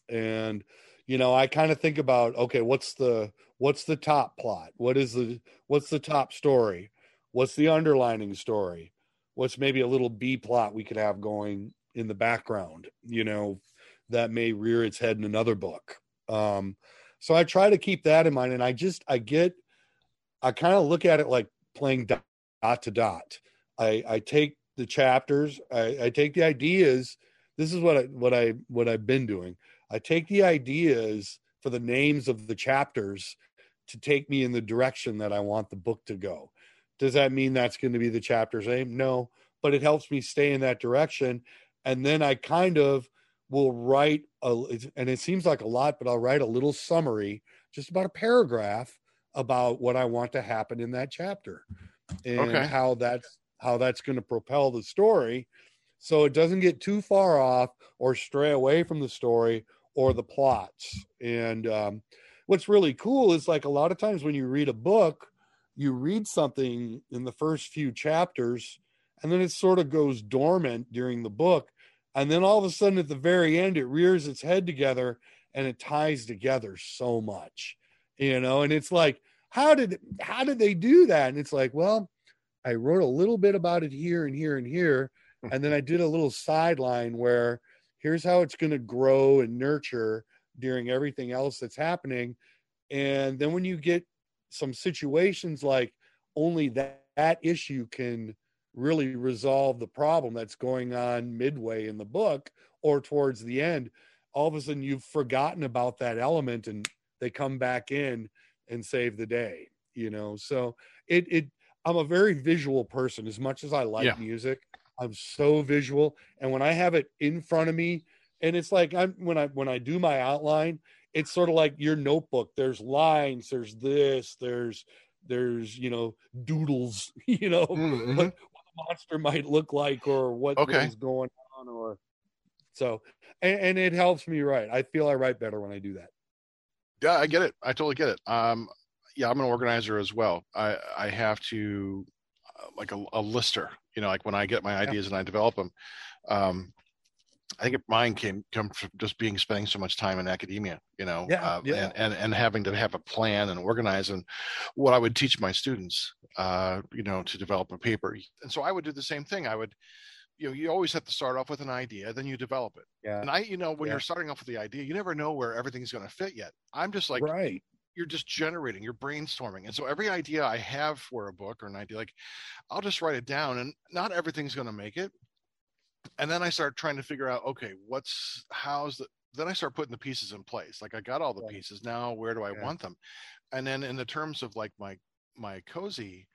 Speaker 1: and you know i kind of think about okay what's the what's the top plot what is the what's the top story what's the underlining story what's maybe a little b plot we could have going in the background you know that may rear its head in another book um so i try to keep that in mind and i just i get i kind of look at it like playing dot, dot to dot i i take the chapters. I, I take the ideas. This is what I what I what I've been doing. I take the ideas for the names of the chapters to take me in the direction that I want the book to go. Does that mean that's going to be the chapter's name? No, but it helps me stay in that direction. And then I kind of will write a, and it seems like a lot, but I'll write a little summary, just about a paragraph about what I want to happen in that chapter and okay. how that's how that's going to propel the story so it doesn't get too far off or stray away from the story or the plots and um, what's really cool is like a lot of times when you read a book you read something in the first few chapters and then it sort of goes dormant during the book and then all of a sudden at the very end it rears its head together and it ties together so much you know and it's like how did how did they do that and it's like well I wrote a little bit about it here and here and here. And then I did a little sideline where here's how it's going to grow and nurture during everything else that's happening. And then when you get some situations like only that, that issue can really resolve the problem that's going on midway in the book or towards the end, all of a sudden you've forgotten about that element and they come back in and save the day, you know? So it, it, I'm a very visual person. As much as I like yeah. music, I'm so visual. And when I have it in front of me, and it's like I'm when I when I do my outline, it's sort of like your notebook. There's lines, there's this, there's there's you know doodles, you know mm-hmm. what, what the monster might look like or what okay. is going on, or so. And, and it helps me write. I feel I write better when I do that.
Speaker 2: Yeah, I get it. I totally get it. Um, yeah, I'm an organizer as well. I I have to uh, like a, a, lister. You know, like when I get my ideas yeah. and I develop them. Um, I think mine came come from just being spending so much time in academia, you know,
Speaker 1: yeah, uh, yeah.
Speaker 2: And, and and having to have a plan and organize and what I would teach my students, uh, you know, to develop a paper. And so I would do the same thing. I would, you know, you always have to start off with an idea, then you develop it.
Speaker 1: Yeah.
Speaker 2: And I, you know, when yeah. you're starting off with the idea, you never know where everything's going to fit yet. I'm just like,
Speaker 1: right
Speaker 2: you're just generating, you're brainstorming. And so every idea I have for a book or an idea, like I'll just write it down and not everything's going to make it. And then I start trying to figure out, okay, what's, how's the, then I start putting the pieces in place. Like I got all the yeah. pieces now, where do I yeah. want them? And then in the terms of like my, my cozy,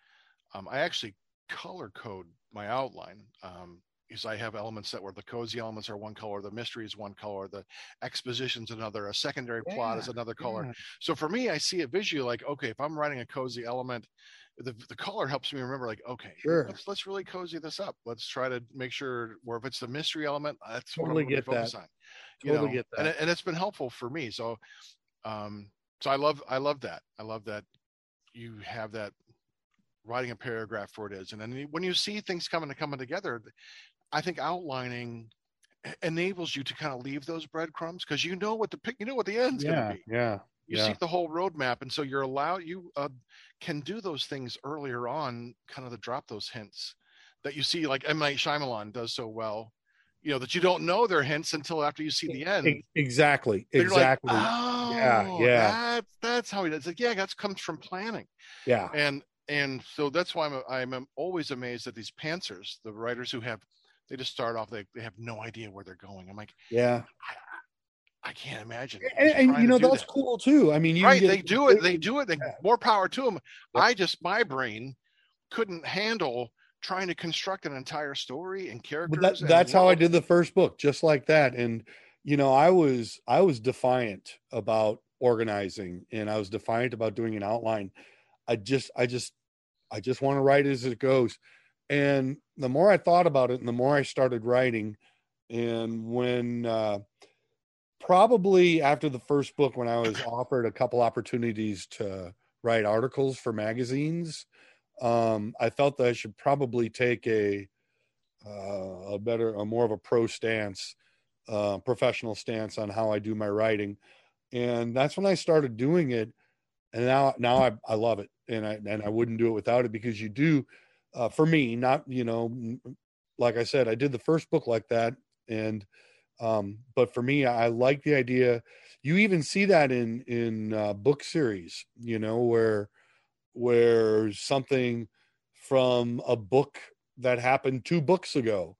Speaker 2: um, I actually color code my outline. Um, is I have elements that where the cozy elements are one color, the mystery is one color, the exposition's another, a secondary yeah, plot is another color. Yeah. So for me, I see it visually like, okay, if I'm writing a cozy element, the, the color helps me remember like, okay,
Speaker 1: sure.
Speaker 2: let's, let's really cozy this up. Let's try to make sure where if it's the mystery element, that's
Speaker 1: totally
Speaker 2: what I'm
Speaker 1: get
Speaker 2: focus
Speaker 1: that.
Speaker 2: on.
Speaker 1: You totally know? get that.
Speaker 2: And, it, and it's been helpful for me. So, um, so I love, I love that. I love that you have that writing a paragraph for it is. And then when you see things coming to coming together, I think outlining enables you to kind of leave those breadcrumbs because you know what the pick, you know what the end's
Speaker 1: yeah,
Speaker 2: going to be.
Speaker 1: Yeah.
Speaker 2: You
Speaker 1: yeah.
Speaker 2: see the whole roadmap, and so you're allowed. You uh, can do those things earlier on, kind of to drop those hints that you see like M Night Shyamalan does so well. You know that you don't know their hints until after you see the end.
Speaker 1: E- Exactly.
Speaker 2: Like,
Speaker 1: Exactly.
Speaker 2: oh,
Speaker 1: Yeah, yeah.
Speaker 2: That, that's how he does. It's like, yeah, that comes from planning,
Speaker 1: yeah.
Speaker 2: and and so that's why I'm I'm always amazed at these pantsers, the writers who have they just start off they they have no idea where they're going. I'm like,
Speaker 1: Yeah.
Speaker 2: I can't imagine.
Speaker 1: And, and you know that's
Speaker 2: that.
Speaker 1: cool too. I mean, you
Speaker 2: right
Speaker 1: get-
Speaker 2: they do it they do it they,
Speaker 1: Yeah.
Speaker 2: more power to them
Speaker 1: Yep.
Speaker 2: i just my brain couldn't handle trying to construct an entire story and characters
Speaker 1: But that,
Speaker 2: and
Speaker 1: that's how I did the first book, just like that. And you know, I was I was defiant about organizing, and I was defiant about doing an outline. I just I just I just want to write as it goes. And the more I thought about it, and the more I started writing, and when uh, probably after the first book, when I was offered a couple opportunities to write articles for magazines, um, I felt that I should probably take a uh, a better, a more of a pro stance, uh, professional stance on how I do my writing, and that's when I started doing it. And now, now I, I love it, and I and I wouldn't do it without it because you do, uh, for me, not you know, like I said, I did the first book like that, and um, but for me, I like the idea. You even see that in in uh, book series, you know, where where something from a book that happened two books ago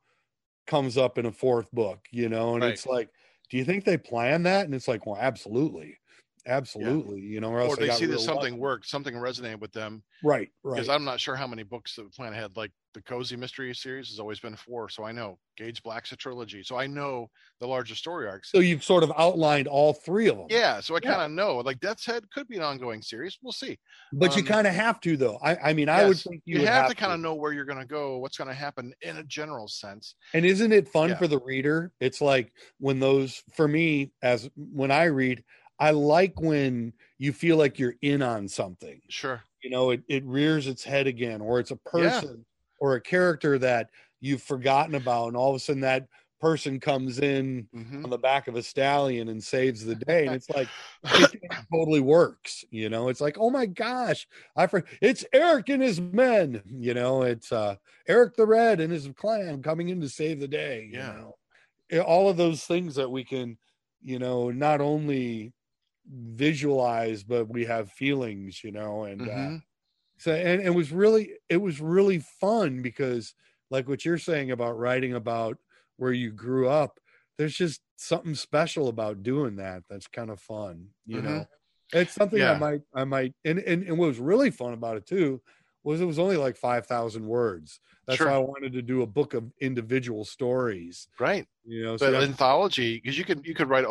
Speaker 1: comes up in a fourth book, you know, and
Speaker 2: Right.
Speaker 1: it's like, do you think they planned that? And it's like, well, absolutely, absolutely, you know, or, else
Speaker 2: or they
Speaker 1: got
Speaker 2: see that something
Speaker 1: lucky.
Speaker 2: worked something resonated with them
Speaker 1: right, right,
Speaker 2: because i'm not sure how many books the plan had like the cozy mystery series has always been four so i know gage black's a trilogy so i know the larger story arcs
Speaker 1: so you've sort of outlined all three of them,
Speaker 2: yeah so i
Speaker 1: Yeah.
Speaker 2: kind of know like death's head could be an ongoing series we'll see
Speaker 1: but you
Speaker 2: um,
Speaker 1: kind of have to, though. I, I mean, I would think you,
Speaker 2: you,
Speaker 1: would
Speaker 2: have, to kind of know where you're going to go what's going to happen in a general sense
Speaker 1: And isn't it fun
Speaker 2: Yeah.
Speaker 1: for the reader? It's like when those, for me, as when I read, I like when you feel like you're in on something.
Speaker 2: sure
Speaker 1: You know, it, it rears its head again, or it's a person or a character that you've forgotten about. And all of a sudden that person comes in
Speaker 2: hmm
Speaker 1: on the back of a stallion and saves the day. And it's like, it, totally works. You know, it's like, oh my gosh, I for it's Eric and his men. You know, it's uh Eric the Red and his clan coming in to save the day. You
Speaker 2: Yeah.
Speaker 1: know, all of those things that we can, you know, not only visualize, but we have feelings. You know, and uh,
Speaker 2: Mhm.
Speaker 1: so and it was really it was really fun because like what you're saying about writing about where you grew up there's just something special about doing that that's kind of fun you
Speaker 2: Mhm.
Speaker 1: know it's something i might i might and, and and what was really fun about it too was it was only like 5000 words. That's
Speaker 2: Sure.
Speaker 1: why i wanted to do a book of individual stories.
Speaker 2: Right.
Speaker 1: You know so
Speaker 2: but anthology because you could you could write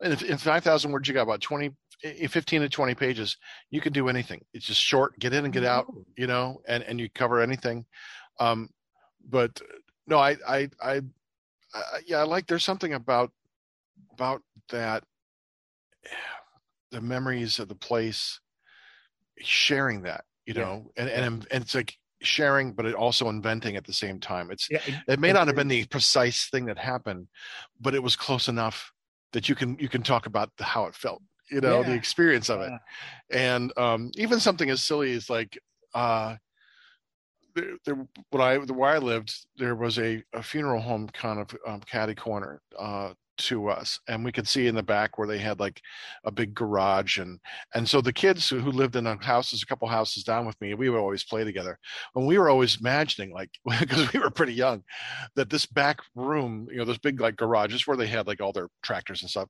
Speaker 2: in, in 5000 words you got about 20 eh, 15 to 20 pages. You can do anything. It's just short get in and get out you know and and you cover anything. Um but no i i i, I yeah i like there's something about about that the memories of the place sharing that you
Speaker 1: Yeah.
Speaker 2: know and, and and it's like sharing but it also inventing at the same time. It's
Speaker 1: yeah,
Speaker 2: it may not have been the precise thing that happened but it was close enough that you can you can talk about the, how it felt you know the experience of it. And um even something as silly as like uh there, there when i where i lived there was a, a funeral home kind of um, caddy corner uh to us and we could see in the back where they had like a big garage and and so the kids who, who lived in the houses a couple houses down with me we would always play together and we were always imagining like because we were pretty young that this back room you know those big like garages where they had like all their tractors and stuff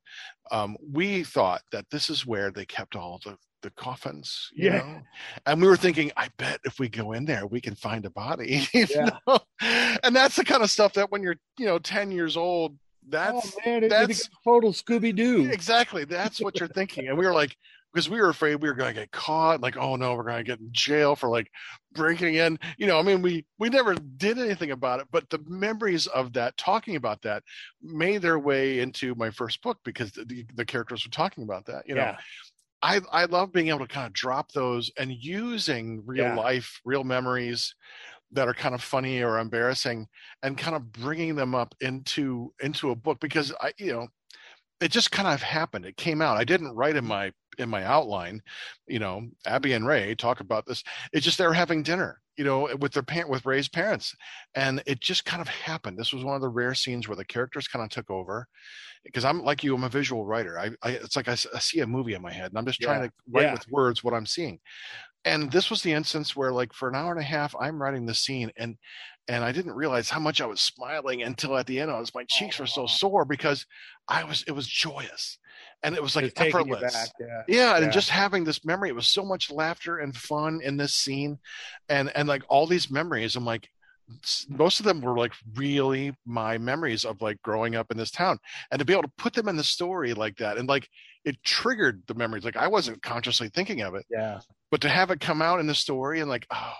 Speaker 2: um we thought that this is where they kept all the the coffins you
Speaker 1: Yeah.
Speaker 2: know and we were thinking i bet if we go in there we can find a body
Speaker 1: Yeah.
Speaker 2: know? and that's the kind of stuff that when you're you know 10 years old that's
Speaker 1: oh man
Speaker 2: that's-
Speaker 1: total scooby-doo.
Speaker 2: Exactly that's what you're thinking. And we were like because we were afraid we were going to get caught like oh no we're going to get in jail for like breaking in. You know i mean we we never did anything about it but the memories of that talking about that made their way into my first book because the, the, the characters were talking about that you know?
Speaker 1: Yeah.
Speaker 2: I I love being able to kind of drop those and using real
Speaker 1: Yeah.
Speaker 2: life, real memories that are kind of funny or embarrassing and kind of bringing them up into into a book because I you know it just kind of happened it came out i didn't write in my in my outline you know abby and ray talk about this it's just they're having dinner you know, with their parent with Ray's parents, and it just kind of happened. This was one of the rare scenes where the characters kind of took over, because I'm like you, I'm a visual writer. I, I it's like I, I, see a movie in my head, and I'm just trying
Speaker 1: Yeah.
Speaker 2: to write
Speaker 1: Yeah.
Speaker 2: with words what I'm seeing. And this was the instance where, like, for an hour and a half, I'm writing the scene, and and I didn't realize how much I was smiling until at the end, I was my cheeks were so sore because I was it was joyous, and it was like
Speaker 1: you
Speaker 2: effortless.
Speaker 1: back, yeah.
Speaker 2: Yeah, and
Speaker 1: Yeah.
Speaker 2: just having this memory, it was so much laughter and fun in this scene, and and like all these memories. I'm like, most of them were like really my memories of like growing up in this town, and to be able to put them in the story like that, and like it triggered the memories. Like I wasn't consciously thinking of it,
Speaker 1: Yeah.
Speaker 2: But to have it come out in the story and like, oh,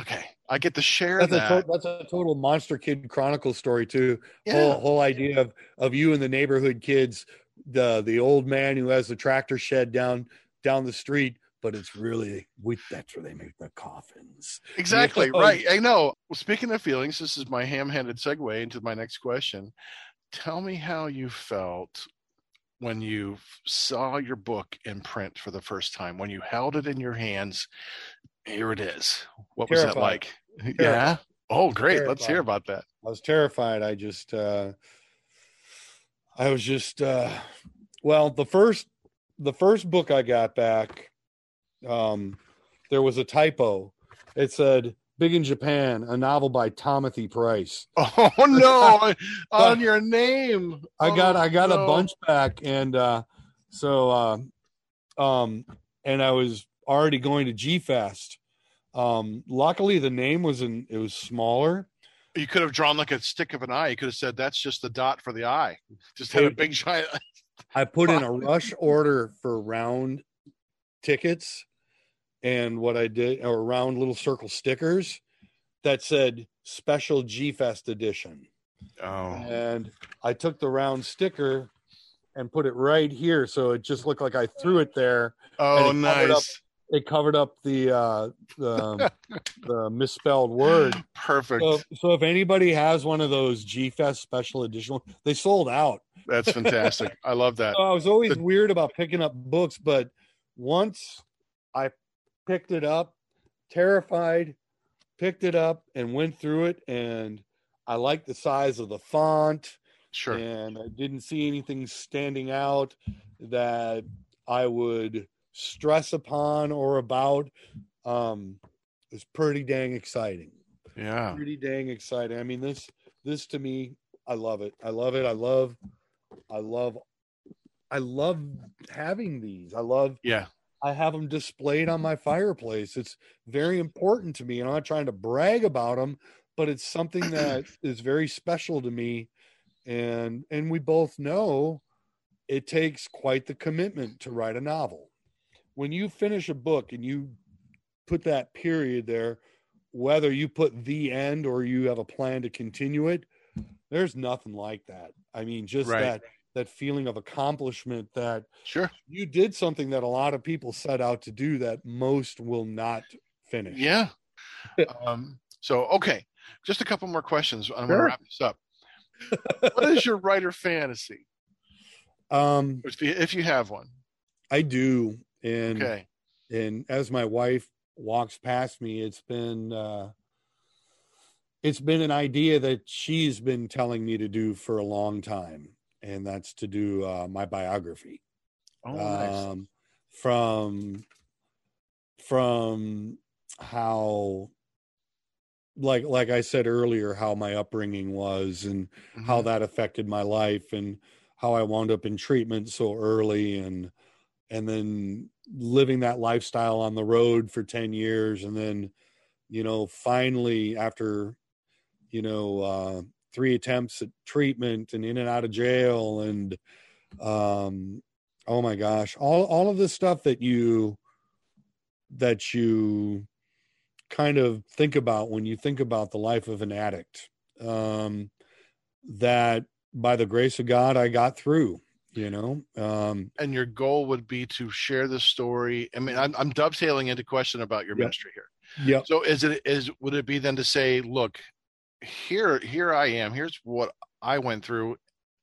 Speaker 2: okay, I get to share
Speaker 1: That's a,
Speaker 2: that.
Speaker 1: to- that's a total Monster Kid Chronicle story too.
Speaker 2: yeah,
Speaker 1: Whole whole idea of of you and the neighborhood kids, the the old man who has the tractor shed down down the street, but it's really we that's where they make the coffins.
Speaker 2: Exactly
Speaker 1: Yeah.
Speaker 2: Oh, right. I know. Well, speaking of feelings, this is my ham-handed segue into my next question. Tell me how you felt when you saw your book in print for the first time. When you held it in your hands, here it is. What was that
Speaker 1: Terrified.
Speaker 2: like? Yeah. Oh, great. Let's hear about that.
Speaker 1: I was terrified. I just uh I was just uh well, the first the first book I got back um there was a typo. It said Big in Japan, a novel by Timothy Price.
Speaker 2: Oh no! On your name.
Speaker 1: I got
Speaker 2: Oh,
Speaker 1: I got
Speaker 2: no.
Speaker 1: a bunch back and uh so uh, um and I was already going to G Fest. Um luckily the name was in it was smaller.
Speaker 2: You could have drawn like a stick of an eye. You could have said that's just the dot for the eye. Just had a big giant.
Speaker 1: I put in a rush order for round tickets and what I did or round little circle stickers that said special G Fest edition.
Speaker 2: Oh,
Speaker 1: And I took the round sticker and put it right here so it just looked like I threw it there.
Speaker 2: oh,
Speaker 1: it covered up-
Speaker 2: nice.
Speaker 1: It covered up the uh the, the misspelled word.
Speaker 2: Perfect.
Speaker 1: So, so if anybody has one of those G Fest special edition, they sold out.
Speaker 2: That's fantastic. I love that.
Speaker 1: So I was always
Speaker 2: The-
Speaker 1: weird about picking up books, but once I picked it up, terrified, picked it up and went through it, and I liked the size of the font,
Speaker 2: Sure.
Speaker 1: and I didn't see anything standing out that I would stress upon or about. Um, it's pretty dang exciting
Speaker 2: Yeah.
Speaker 1: pretty dang exciting. I mean, this this to me, I love it. I love it. I love, I love, I love having these. I love.
Speaker 2: Yeah.
Speaker 1: I have them displayed on my fireplace. It's very important to me, and I'm not trying to brag about them, but it's something that is very special to me. And and we both know it takes quite the commitment to write a novel. When you finish a book and you put that period there, whether you put the end or you have a plan to continue it, there's nothing like that. I mean, just
Speaker 2: Right.
Speaker 1: that that feeling of accomplishment that
Speaker 2: Sure.
Speaker 1: you did something that a lot of people set out to do that most will not finish.
Speaker 2: Yeah. Um, so, okay. Just a couple more questions. I'm going to wrap this up. what is your writer fantasy?
Speaker 1: Um,
Speaker 2: If you, if you have one.
Speaker 1: I do, and
Speaker 2: Okay.
Speaker 1: and as my wife walks past me, it's been uh, it's been an idea that she's been telling me to do for a long time, and that's to do uh, my biography.
Speaker 2: Oh, nice.
Speaker 1: um, from from how like like I said earlier how my upbringing was and how
Speaker 2: Mhm.
Speaker 1: that affected my life and how I wound up in treatment so early and and then living that lifestyle on the road for 10 years and then you know finally after you know uh three attempts at treatment and in and out of jail and um oh my gosh all all of the stuff that you that you kind of think about when you think about the life of an addict um that by the grace of god i got through you know um
Speaker 2: and your goal would be to share this story. I mean, I'm, I'm dovetailing into question about your ministry here.
Speaker 1: yeah
Speaker 2: So is it is would it be then to say, look, here here I am. Here's what I went through.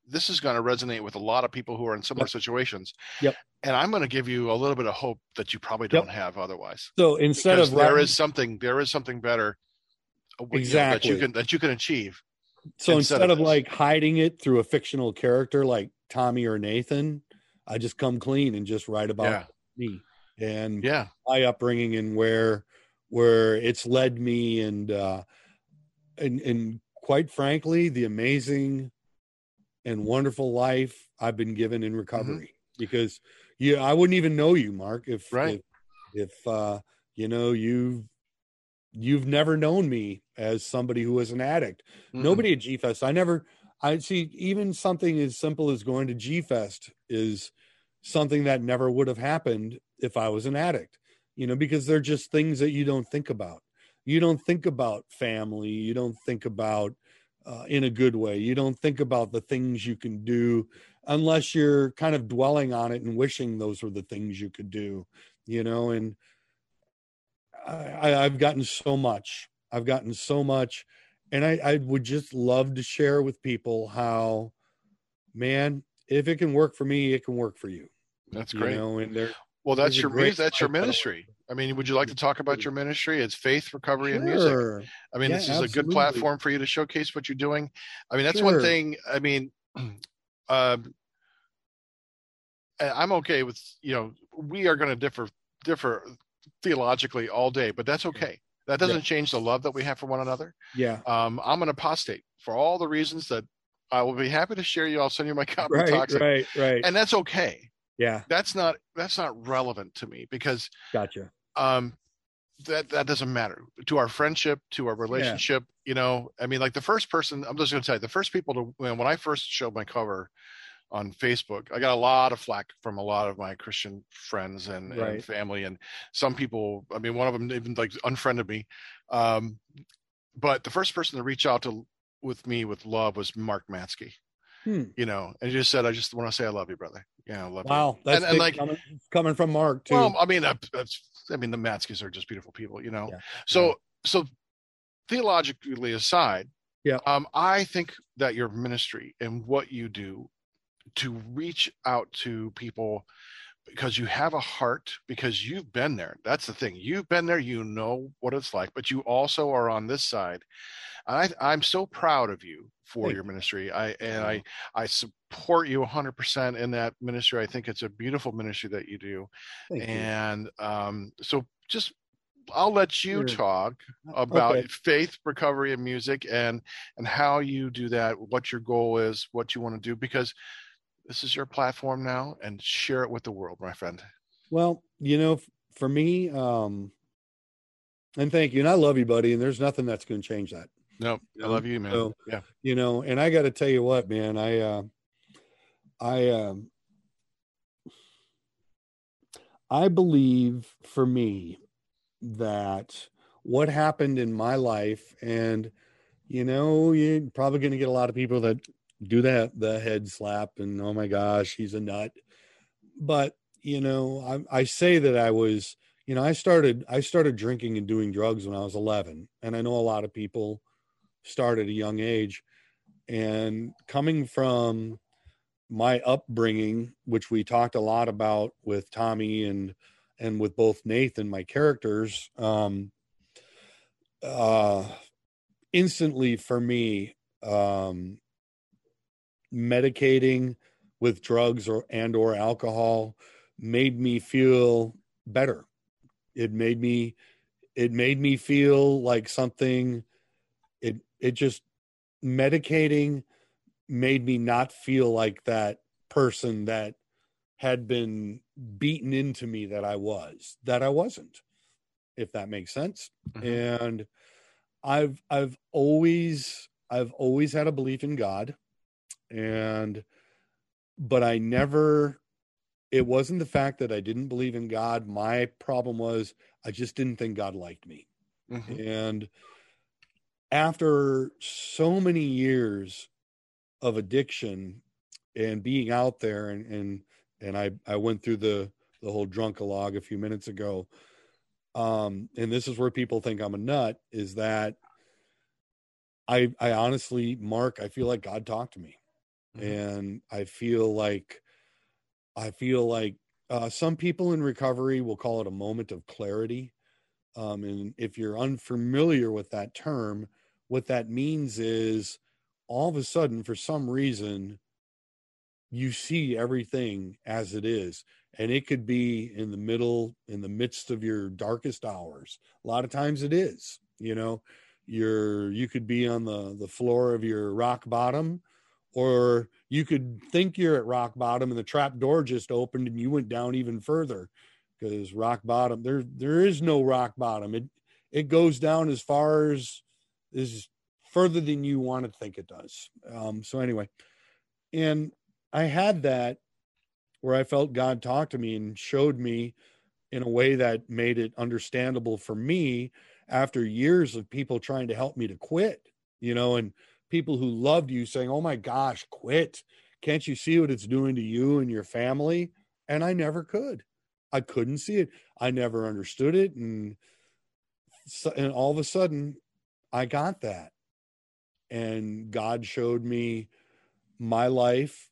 Speaker 2: this is going to resonate with a lot of people who are in similar
Speaker 1: Yep.
Speaker 2: situations.
Speaker 1: Yep.
Speaker 2: And I'm going to give you a little bit of hope that you probably don't have otherwise.
Speaker 1: So instead
Speaker 2: Because
Speaker 1: of
Speaker 2: there
Speaker 1: writing-
Speaker 2: is something, there is something better. uh, you know, that you can that you can achieve.
Speaker 1: so
Speaker 2: instead
Speaker 1: instead
Speaker 2: of
Speaker 1: of like hiding it through a fictional character like Tommy or Nathan, I just come clean and just write about
Speaker 2: Yeah.
Speaker 1: me and
Speaker 2: Yeah.
Speaker 1: my upbringing and where where it's led me and uh and and quite frankly the amazing and wonderful life I've been given in recovery because yeah I wouldn't even know you Mark if
Speaker 2: Right.
Speaker 1: if, if uh you know you you've never known me as somebody who was an addict
Speaker 2: Mm-mm.
Speaker 1: nobody at G Fest. I never, I see even something as simple as going to G Fest is something that never would have happened if I was an addict, you know, because they're just things that you don't think about. You don't think about family. You don't think about uh, in a good way. You don't think about the things you can do unless you're kind of dwelling on it and wishing those were the things you could do, you know, and I, I've gotten so much. I've gotten so much and I, I would just love to share with people how man if it can work for me it can work for you
Speaker 2: That's
Speaker 1: you
Speaker 2: great.
Speaker 1: know and there
Speaker 2: well, that's your that's your ministry. I mean, would you like to talk about your ministry? It's faith, recovery, and music. I mean,
Speaker 1: Yeah,
Speaker 2: this is a good platform for you to showcase what you're doing. I mean, that's one thing. I mean, I- I'm okay with you know we are going to differ differ theologically all day, but that's okay. That doesn't
Speaker 1: Yeah.
Speaker 2: change the love that we have for one another.
Speaker 1: yeah
Speaker 2: Um, I'm an apostate for all the reasons that I will be happy to share you. I'll send you my copy
Speaker 1: right
Speaker 2: Toxic,
Speaker 1: right right
Speaker 2: and that's okay.
Speaker 1: Yeah.
Speaker 2: That's not that's not relevant to me because
Speaker 1: gotcha.
Speaker 2: um that that doesn't matter to our friendship to our relationship you know? I mean like the first person i'm just going to tell you the first people to when, when i first showed my cover on facebook i got a lot of flack from a lot of my christian friends and, and family and some people i mean one of them even like unfriended me. Um but the first person to reach out to with me with love was mark matsky
Speaker 1: Hmm.
Speaker 2: you know and just said i just want to say i love you brother yeah i love you
Speaker 1: wow that's
Speaker 2: And- and like-
Speaker 1: coming, coming from mark too
Speaker 2: well, I mean, that's I mean, the Matskis are just beautiful people, you know.
Speaker 1: Yeah.
Speaker 2: So, so theologically aside,
Speaker 1: Yeah.
Speaker 2: um, I think that your ministry and what you do to reach out to people because you have a heart because you've been there that's the thing you've been there you know what it's like but you also are on this side I, i'm so proud of you for
Speaker 1: Thank
Speaker 2: your ministry i and i i support you 100% in that ministry i think it's a beautiful ministry that you do
Speaker 1: Thank you.
Speaker 2: and um, so just I'll let you
Speaker 1: Sure.
Speaker 2: talk about
Speaker 1: Okay.
Speaker 2: faith, recovery, and music, and and how you do that, what your goal is, what you want to do, because this is your platform now, and share it with the world, my friend.
Speaker 1: Well, you know, for me, um, and thank you, and I love you, buddy. And there's nothing that's going to change that,
Speaker 2: No, I love you, man.
Speaker 1: so-
Speaker 2: yeah,
Speaker 1: you know. And I got to tell you what, man, I, uh, I, um, I believe for me that what happened in my life, and you know, you're probably going to get a lot of people that do that the head slap and oh my gosh, he's a nut. But you know, I, I say that I was, you know, I started I started drinking and doing drugs when I was 11, and I know a lot of people start at a young age, and coming from my upbringing, which we talked a lot about with Tommy and and with both Nathan, my characters, um, uh, instantly for me, um, medicating with drugs or and or alcohol made me feel better. It made me it made me feel like something it just medicating made me not feel like that person that had been beaten into me that I was that I wasn't if that makes sense
Speaker 2: Mhm.
Speaker 1: and I've I've always I've always had a belief in God and but I never it wasn't the fact that I didn't believe in God my problem was I just didn't think God liked me
Speaker 2: Mhm.
Speaker 1: and after so many years of addiction and being out there and and and I I went through the the whole drunkalog a few minutes ago um and this is where people think I'm a nut is that I I honestly Mark I feel like God talked to me mm-hmm. and I feel like I feel like uh, some people in recovery will call it a moment of clarity. Um, and if you're unfamiliar with that term, what that means is all of a sudden, for some reason, you see everything as it is. And it could be in the middle, in the midst of your darkest hours. A lot of times it is, you know, you're, you could be on the, the floor of your rock bottom or you could think you're at rock bottom and the trap door just opened and you went down even further because rock bottom there there is no rock bottom it it goes down as far as is further than you want to think it does um so anyway and i had that where i felt god talked to me and showed me in a way that made it understandable for me after years of people trying to help me to quit you know and people who loved you saying, Oh my gosh, quit. Can't you see what it's doing to you and your family? And I never could. I couldn't see it. I never understood it. And, and all of a sudden, I got that. And God showed me my life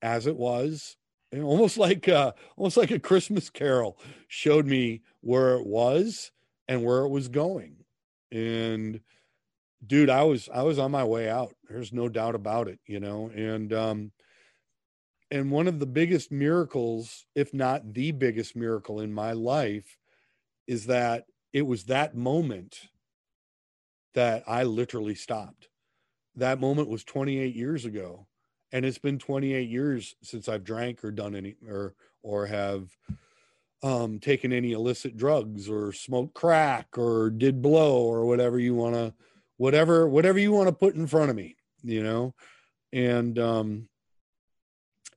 Speaker 1: as it was and almost like uh almost like a christmas carol showed me where it was and where it was going and dude, I was I was on my way out. There's no doubt about it, you know. And um and one of the biggest miracles, if not the biggest miracle in my life, is that it was that moment that I literally stopped. That moment was 28 years ago. And it's been 28 years since I've drank or done any or or have um taken any illicit drugs or smoked crack or did blow or whatever you want to whatever whatever you want to put in front of me you know and um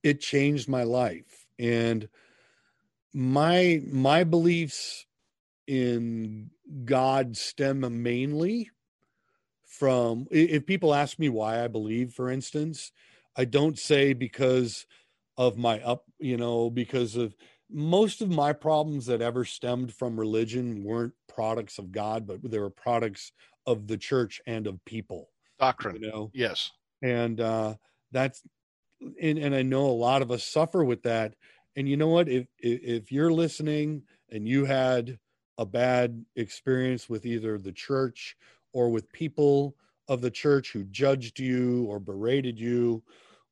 Speaker 1: it changed my life and my my beliefs in god stem mainly from if people ask me why i believe for instance i don't say because of my up you know because of most of my problems that ever stemmed from religion weren't products of god but they were products of the church and of people
Speaker 2: doctrine. you know? Yes.
Speaker 1: And uh that's and, and i know a lot of us suffer with that. And you know what? If if you're listening and you had a bad experience with either the church or with people of the church who judged you or berated you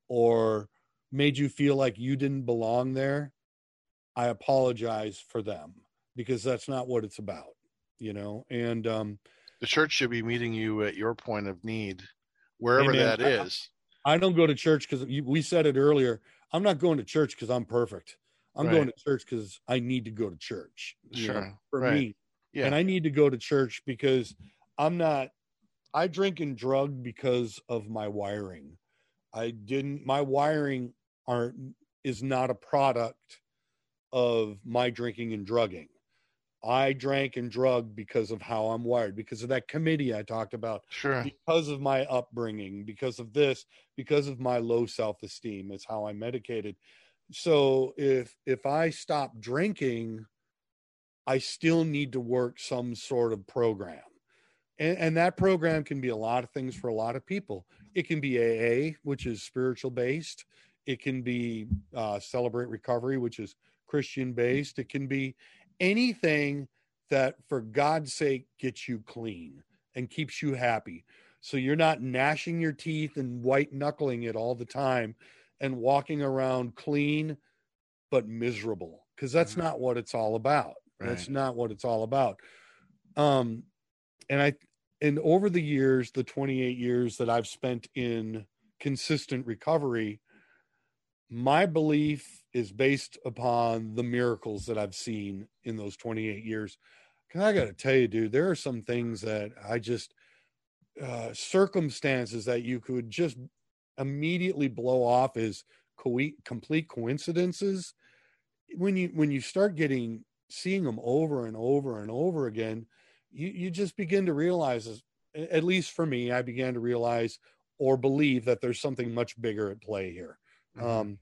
Speaker 1: or made you feel like you didn't belong there i apologize for them because that's not what it's about you know and um
Speaker 2: the church should be meeting you at your point of need, wherever Amen. that is.
Speaker 1: I don't go to church because we said it earlier. I'm not going to church because I'm perfect. I'm right. going to church because I need to go to church.
Speaker 2: Sure. Know,
Speaker 1: for right. me. Yeah. And I need to go to church because I'm not, I drink and drug because of my wiring. I didn't, my wiring aren't, is not a product of my drinking and drugging. I drank and drugged because of how I'm wired, because of that committee I talked about,
Speaker 2: sure,
Speaker 1: because of my upbringing, because of this, because of my low self-esteem. It's how I'm medicated. So if if I stop drinking, I still need to work some sort of program. And, and that program can be a lot of things for a lot of people. It can be AA, which is spiritual based. It can be uh, Celebrate Recovery, which is Christian based. It can be anything that for God's sake gets you clean and keeps you happy. So you're not gnashing your teeth and white knuckling it all the time and walking around clean but miserable because that's mm-hmm. not what it's all about. Right. That's not what it's all about. Um and I and over the years, the 28 years that I've spent in consistent recovery, my belief is based upon the miracles that I've seen in those 28 years. Cause I got to tell you, dude, there are some things that I just, uh, circumstances that you could just immediately blow off as co- complete coincidences. When you, when you start getting, seeing them over and over and over again, you, you just begin to realize, at least for me, I began to realize or believe that there's something much bigger at play here. Mm-hmm. Um,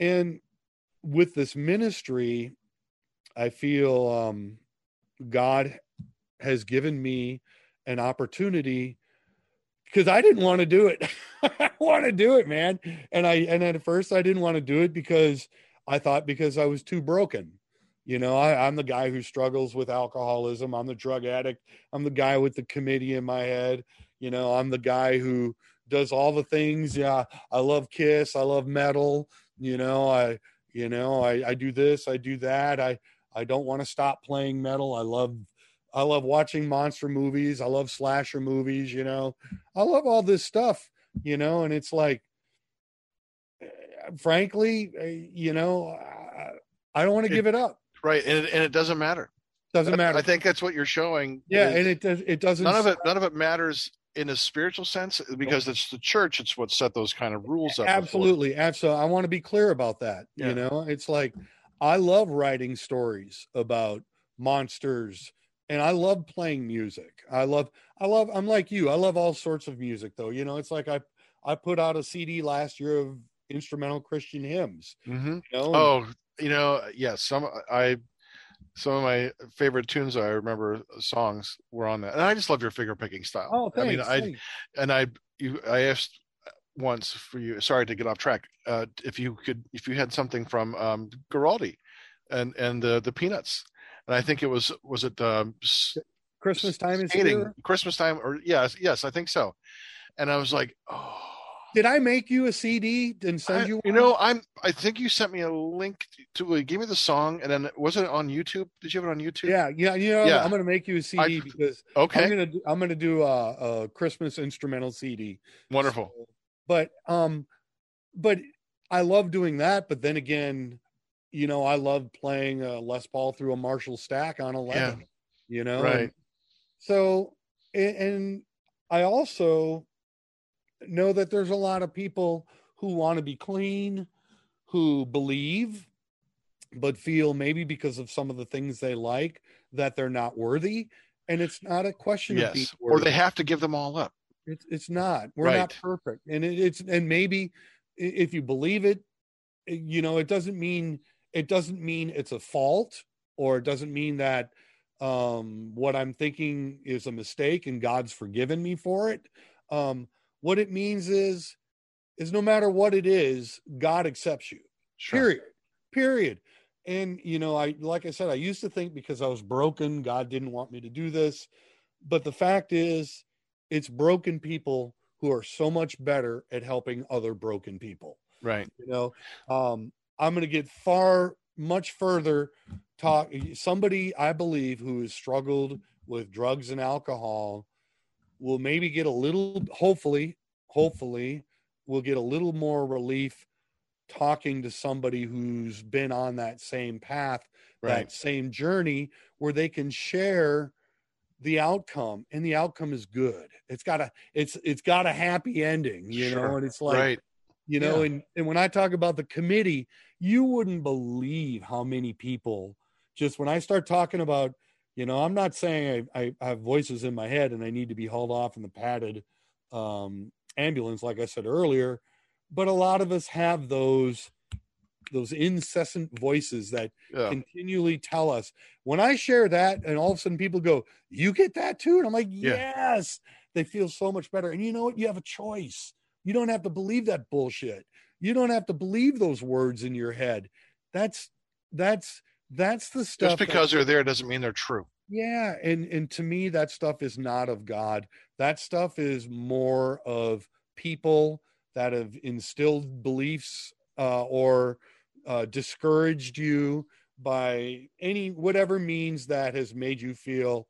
Speaker 1: and with this ministry, I feel um, God has given me an opportunity because I didn't want to do it. I want to do it, man. And I and at first I didn't want to do it because I thought because I was too broken. You know, I, I'm the guy who struggles with alcoholism. I'm the drug addict. I'm the guy with the committee in my head. You know, I'm the guy who does all the things. Yeah, I love Kiss. I love metal. You know, I you know I, I do this. I do that. I I don't want to stop playing metal. I love I love watching monster movies. I love slasher movies. You know, I love all this stuff. You know, and it's like, eh, frankly, eh, you know, I, I don't want to give it up.
Speaker 2: Right, and it, and it doesn't matter.
Speaker 1: Doesn't matter.
Speaker 2: I think that's what you're showing.
Speaker 1: Yeah, and it does. It doesn't.
Speaker 2: none of it. None of it matters in a spiritual sense because it's the church. It's what set those kind of rules up. before.
Speaker 1: Absolutely, absolutely. I want to be clear about that.
Speaker 2: Yeah.
Speaker 1: You know, it's like I love writing stories about monsters, and I love playing music. I love. I love. I'm like you. I love all sorts of music, though. You know, it's like I I put out a CD last year of instrumental Christian hymns.
Speaker 2: Mhm.
Speaker 1: You know,
Speaker 2: Oh, you know, yes. some I some of my favorite tunes I remember songs were on that, and I just love your finger picking style.
Speaker 1: oh,
Speaker 2: I
Speaker 1: thanks.
Speaker 2: mean, I and I you I asked once for you. Sorry to get off track. Uh, if you could, if you had something from um, Guaraldi and and the the Peanuts, and I think it was was it um,
Speaker 1: Christmas time is
Speaker 2: skating
Speaker 1: here.
Speaker 2: Christmas time or yes yes I think so, and I was like oh.
Speaker 1: Did I make you a CD and send
Speaker 2: I-
Speaker 1: you?
Speaker 2: you know, I'm. I think you sent me a link to. Uh, give me the song, and then was it on YouTube? Did you have it on YouTube?
Speaker 1: Yeah, yeah, you know,
Speaker 2: Yeah.
Speaker 1: I'm going to make you a CD
Speaker 2: I-
Speaker 1: because
Speaker 2: Okay.
Speaker 1: I'm gonna do, I'm gonna do a, a Christmas instrumental CD.
Speaker 2: Wonderful.
Speaker 1: So, but um, but I love doing that. But then again, you know, I love playing a Les Paul through a Marshall stack on eleven. You know,
Speaker 2: Right.
Speaker 1: And so, and I also know that there's a lot of people who want to be clean, who believe, but feel maybe because of some of the things they like that they're not worthy. And it's not a question
Speaker 2: Yes. Or they have to give them all up.
Speaker 1: It's it's not. We're not perfect, and it, it's and maybe if you believe it, you know, it doesn't mean it doesn't mean it's a fault, or it doesn't mean that um, what I'm thinking is a mistake and God's forgiven me for it. Um, what it means is is no matter what it is, God accepts you.
Speaker 2: Sure.
Speaker 1: period. Period. And you know i like i said i used to think because i was broken god didn't want me to do this. But the fact is it's broken people who are so much better at helping other broken people.
Speaker 2: Right.
Speaker 1: you know um i'm going to get far much further talk somebody i believe who has struggled with drugs and alcohol will maybe get a little hopefully hopefully we'll get a little more relief talking to somebody who's been on that same path
Speaker 2: Right.
Speaker 1: that same journey where they can share the outcome and the outcome is good it's got a it's it's got a happy ending you know and it's like
Speaker 2: right.
Speaker 1: you know
Speaker 2: Yeah.
Speaker 1: and and when i talk about the committee you wouldn't believe how many people just when i start talking about you know i'm not saying i, I, I have voices in my head and i need to be hauled off in the padded um, ambulance like i said earlier but a lot of us have those those incessant voices that
Speaker 2: Yeah.
Speaker 1: continually tell us. When i share that and all of a sudden people go you get that too? And i'm like
Speaker 2: Yeah.
Speaker 1: yes. They feel so much better. And you know what? You have a choice. You don't have to believe that bullshit. You don't have to believe those words in your head. That's that's that's the stuff
Speaker 2: Just
Speaker 1: that-
Speaker 2: because they're there doesn't mean they're true.
Speaker 1: yeah and and to me that stuff is not of god that stuff is more of people that have instilled beliefs uh, or uh, discouraged you by any whatever means that has made you feel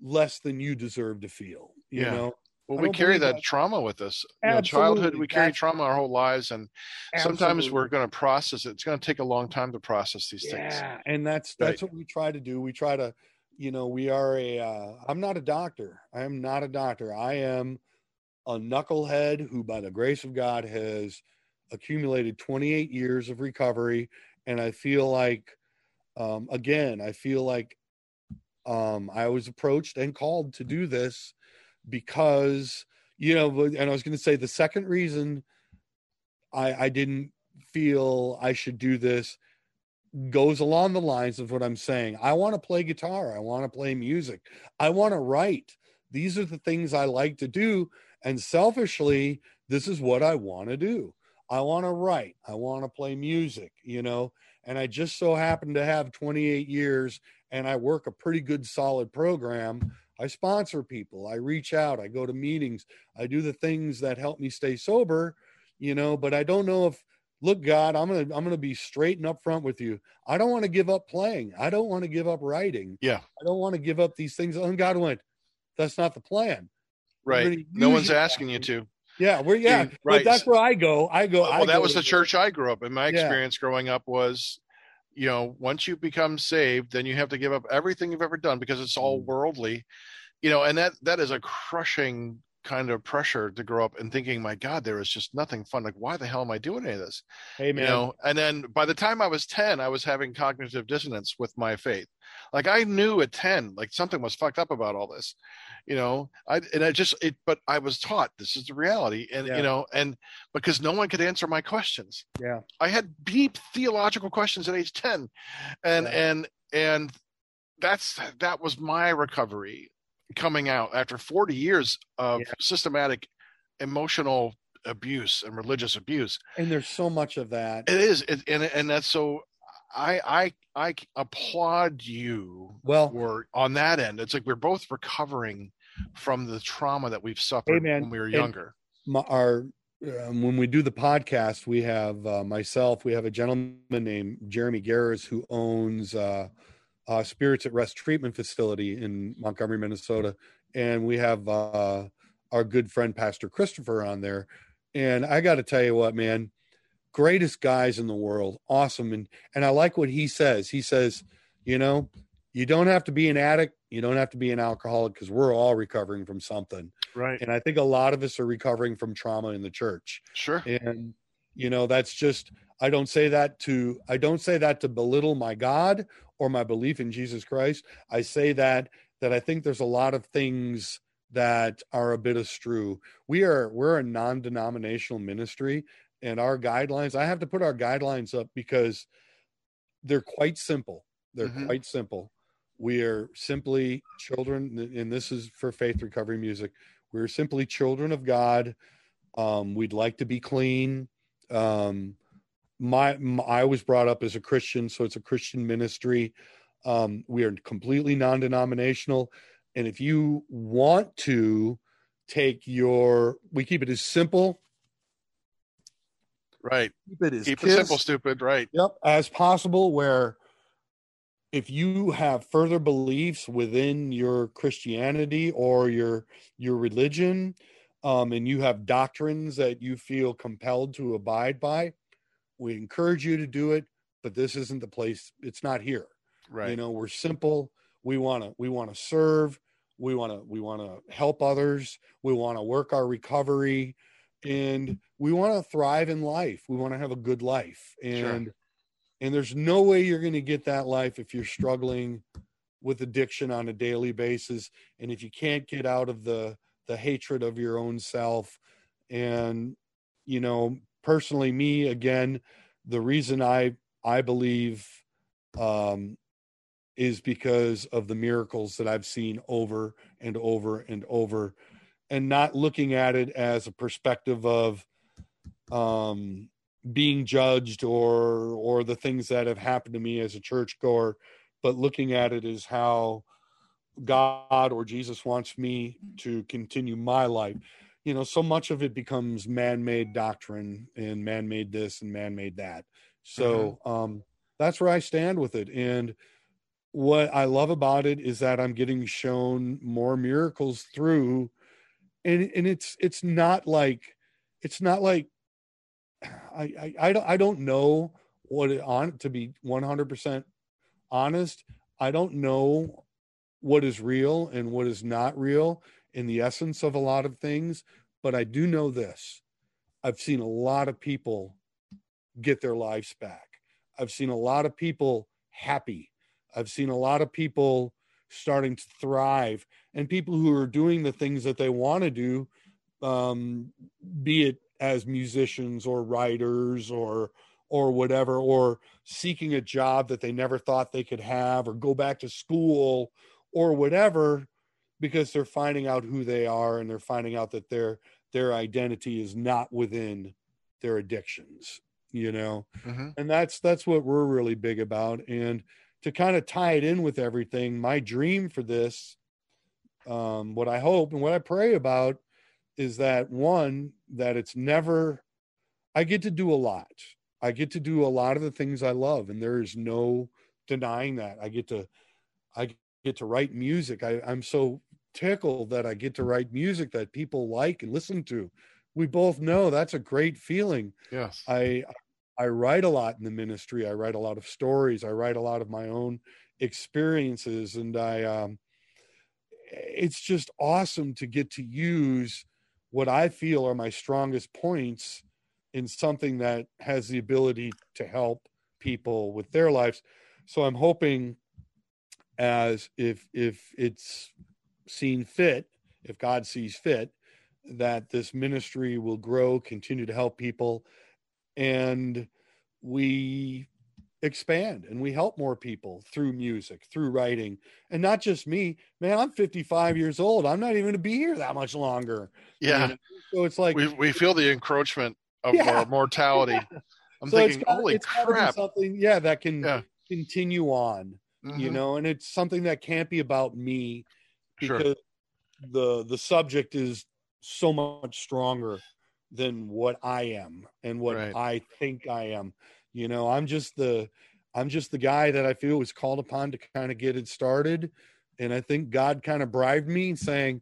Speaker 1: less than you deserve to feel you
Speaker 2: Yeah.
Speaker 1: know
Speaker 2: Well, we carry that
Speaker 1: that.
Speaker 2: trauma with us. You know, childhood, we carry
Speaker 1: That's-
Speaker 2: trauma our whole lives, and sometimes we're going to process it. It's going to take a long time to process these things.
Speaker 1: yeah and that's that's what we try to do we try to you know we are a uh, i'm not a doctor i am not a doctor i am a knucklehead who by the grace of god has accumulated 28 years of recovery and i feel like um again i feel like um i was approached and called to do this because you know and i was going to say the second reason i i didn't feel i should do this goes along the lines of what I'm saying. I want to play guitar. I want to play music. I want to write. These are the things I like to do. And selfishly, this is what I want to do. I want to write. I want to play music, you know, and I just so happen to have 28 years and I work a pretty good solid program. I sponsor people. I reach out. I go to meetings. I do the things that help me stay sober, you know, but I don't know if look god i'm gonna i'm gonna be straight and upfront with you i don't want to give up playing i don't want to give up writing
Speaker 2: yeah
Speaker 1: i don't want to give up these things and god went that's not the plan
Speaker 2: right no one's asking you to
Speaker 1: yeah we're yeah right. but that's where i go i go
Speaker 2: well
Speaker 1: I
Speaker 2: that
Speaker 1: go
Speaker 2: was the church i grew up in my experience yeah. growing up was you know once you become saved then you have to give up everything you've ever done because it's all mm. worldly you know and that that is a crushing kind of pressure to grow up and thinking, my God, there is just nothing fun. Like, why the hell am I doing any of this?
Speaker 1: Hey, man.
Speaker 2: You know, and then by the time I was 10, I was having cognitive dissonance with my faith. Like I knew at 10, like something was fucked up about all this, you know, I, and I just, it, but I was taught this is the reality. And, yeah. you know, and because no one could answer my questions.
Speaker 1: Yeah.
Speaker 2: I had deep theological questions at age 10 and, yeah. and, and that's, that was my recovery coming out after 40 years of yeah. systematic emotional abuse and religious abuse.
Speaker 1: And there's so much of that.
Speaker 2: It is it, and and that's so i i i applaud you
Speaker 1: well
Speaker 2: for on that end. It's like we're both recovering from the trauma that we've suffered when we were younger.
Speaker 1: my, our um, when we do the podcast we have uh, myself we have a gentleman named jeremy garris who owns uh, uh, Spirits at Rest treatment facility in Montgomery, Minnesota, and we have uh, our good friend Pastor Christopher on there. And I got to tell you what, man, greatest guys in the world, awesome. And and I like what he says. He says, you know, you don't have to be an addict, you don't have to be an alcoholic because we're all recovering from something.
Speaker 2: Right.
Speaker 1: And I think a lot of us are recovering from trauma in the church.
Speaker 2: Sure.
Speaker 1: And you know, that's just I don't say that to I don't say that to belittle my God or my belief in Jesus Christ. I say that that I think there's a lot of things that are a bit astrew. We are we're a non-denominational ministry and our guidelines, I have to put our guidelines up because they're quite simple. They're mm-hmm. quite simple. We are simply children, and this is for faith recovery music. We're simply children of God. Um, we'd like to be clean. Um, my, my, I was brought up as a Christian, so it's a Christian ministry. Um, we are completely non-denominational, and if you want to take your, we keep it as simple.
Speaker 2: Right.
Speaker 1: Keep it as
Speaker 2: keep kids, it simple, stupid. Right.
Speaker 1: Yep. As possible, where if you have further beliefs within your Christianity or your your religion, um, and you have doctrines that you feel compelled to abide by, we encourage you to do it but this isn't the place it's not here.
Speaker 2: Right.
Speaker 1: you know we're simple. We want to we want to serve. We want to we want to help others. We want to work our recovery. And we want to thrive in life. We want to have a good life. And sure. and there's no way you're going to get that life if you're struggling with addiction on a daily basis. And if you can't get out of the the hatred of your own self and you know personally me again the reason i i believe um is because of the miracles that i've seen over and over and over and not looking at it as a perspective of um being judged or or the things that have happened to me as a churchgoer but looking at it as how god or jesus wants me to continue my life you know so much of it becomes man-made doctrine and man-made this and man-made that. So mm-hmm. um that's where i stand with it. And what i love about it is that i'm getting shown more miracles through and and it's it's not like it's not like i i i don't, I don't know what it on to be 100% honest i don't know what is real and what is not real in the essence of a lot of things, but I do know this. I've seen a lot of people get their lives back. I've seen a lot of people happy. I've seen a lot of people starting to thrive and people who are doing the things that they want to do, um, be it as musicians or writers or or whatever, or seeking a job that they never thought they could have, or go back to school or whatever because they're finding out who they are and they're finding out that they're their identity is not within their addictions you know?
Speaker 2: Hmm
Speaker 1: and that's that's what we're really big about. And to kind of tie it in with everything my dream for this um what i hope and what i pray about is that one that it's never i get to do a lot. I get to do a lot of the things i love and there is no denying that. I get to i get to write music. I, i'm so tickled that i get to write music that people like and listen to we both know that's a great feeling
Speaker 2: Yes.
Speaker 1: I I write a lot in the ministry. I write a lot of stories. I write a lot of my own experiences, and I um, it's just awesome to get to use what I feel are my strongest points in something that has the ability to help people with their lives. So I'm hoping as if if it's seen fit, if God sees fit, that this ministry will grow, continue to help people, and we expand and we help more people through music, through writing, and not just me. Man, I'm 55 years old. I'm not even going to be here that much longer. you
Speaker 2: Yeah.
Speaker 1: So it's like
Speaker 2: We we feel the encroachment of
Speaker 1: Yeah.
Speaker 2: our mortality. I'm
Speaker 1: so
Speaker 2: thinking,
Speaker 1: gotta-
Speaker 2: holy
Speaker 1: it's gotta be
Speaker 2: crap!
Speaker 1: something, yeah, that can
Speaker 2: Yeah.
Speaker 1: continue on. You
Speaker 2: Mhm.
Speaker 1: know, and it's something that can't be about me
Speaker 2: Sure.
Speaker 1: because the the subject is so much stronger than what I am and what
Speaker 2: Right.
Speaker 1: I think I am. You know, I'm just the I'm just the guy that I feel was called upon to kind of get it started. And I think God kind of bribed me saying,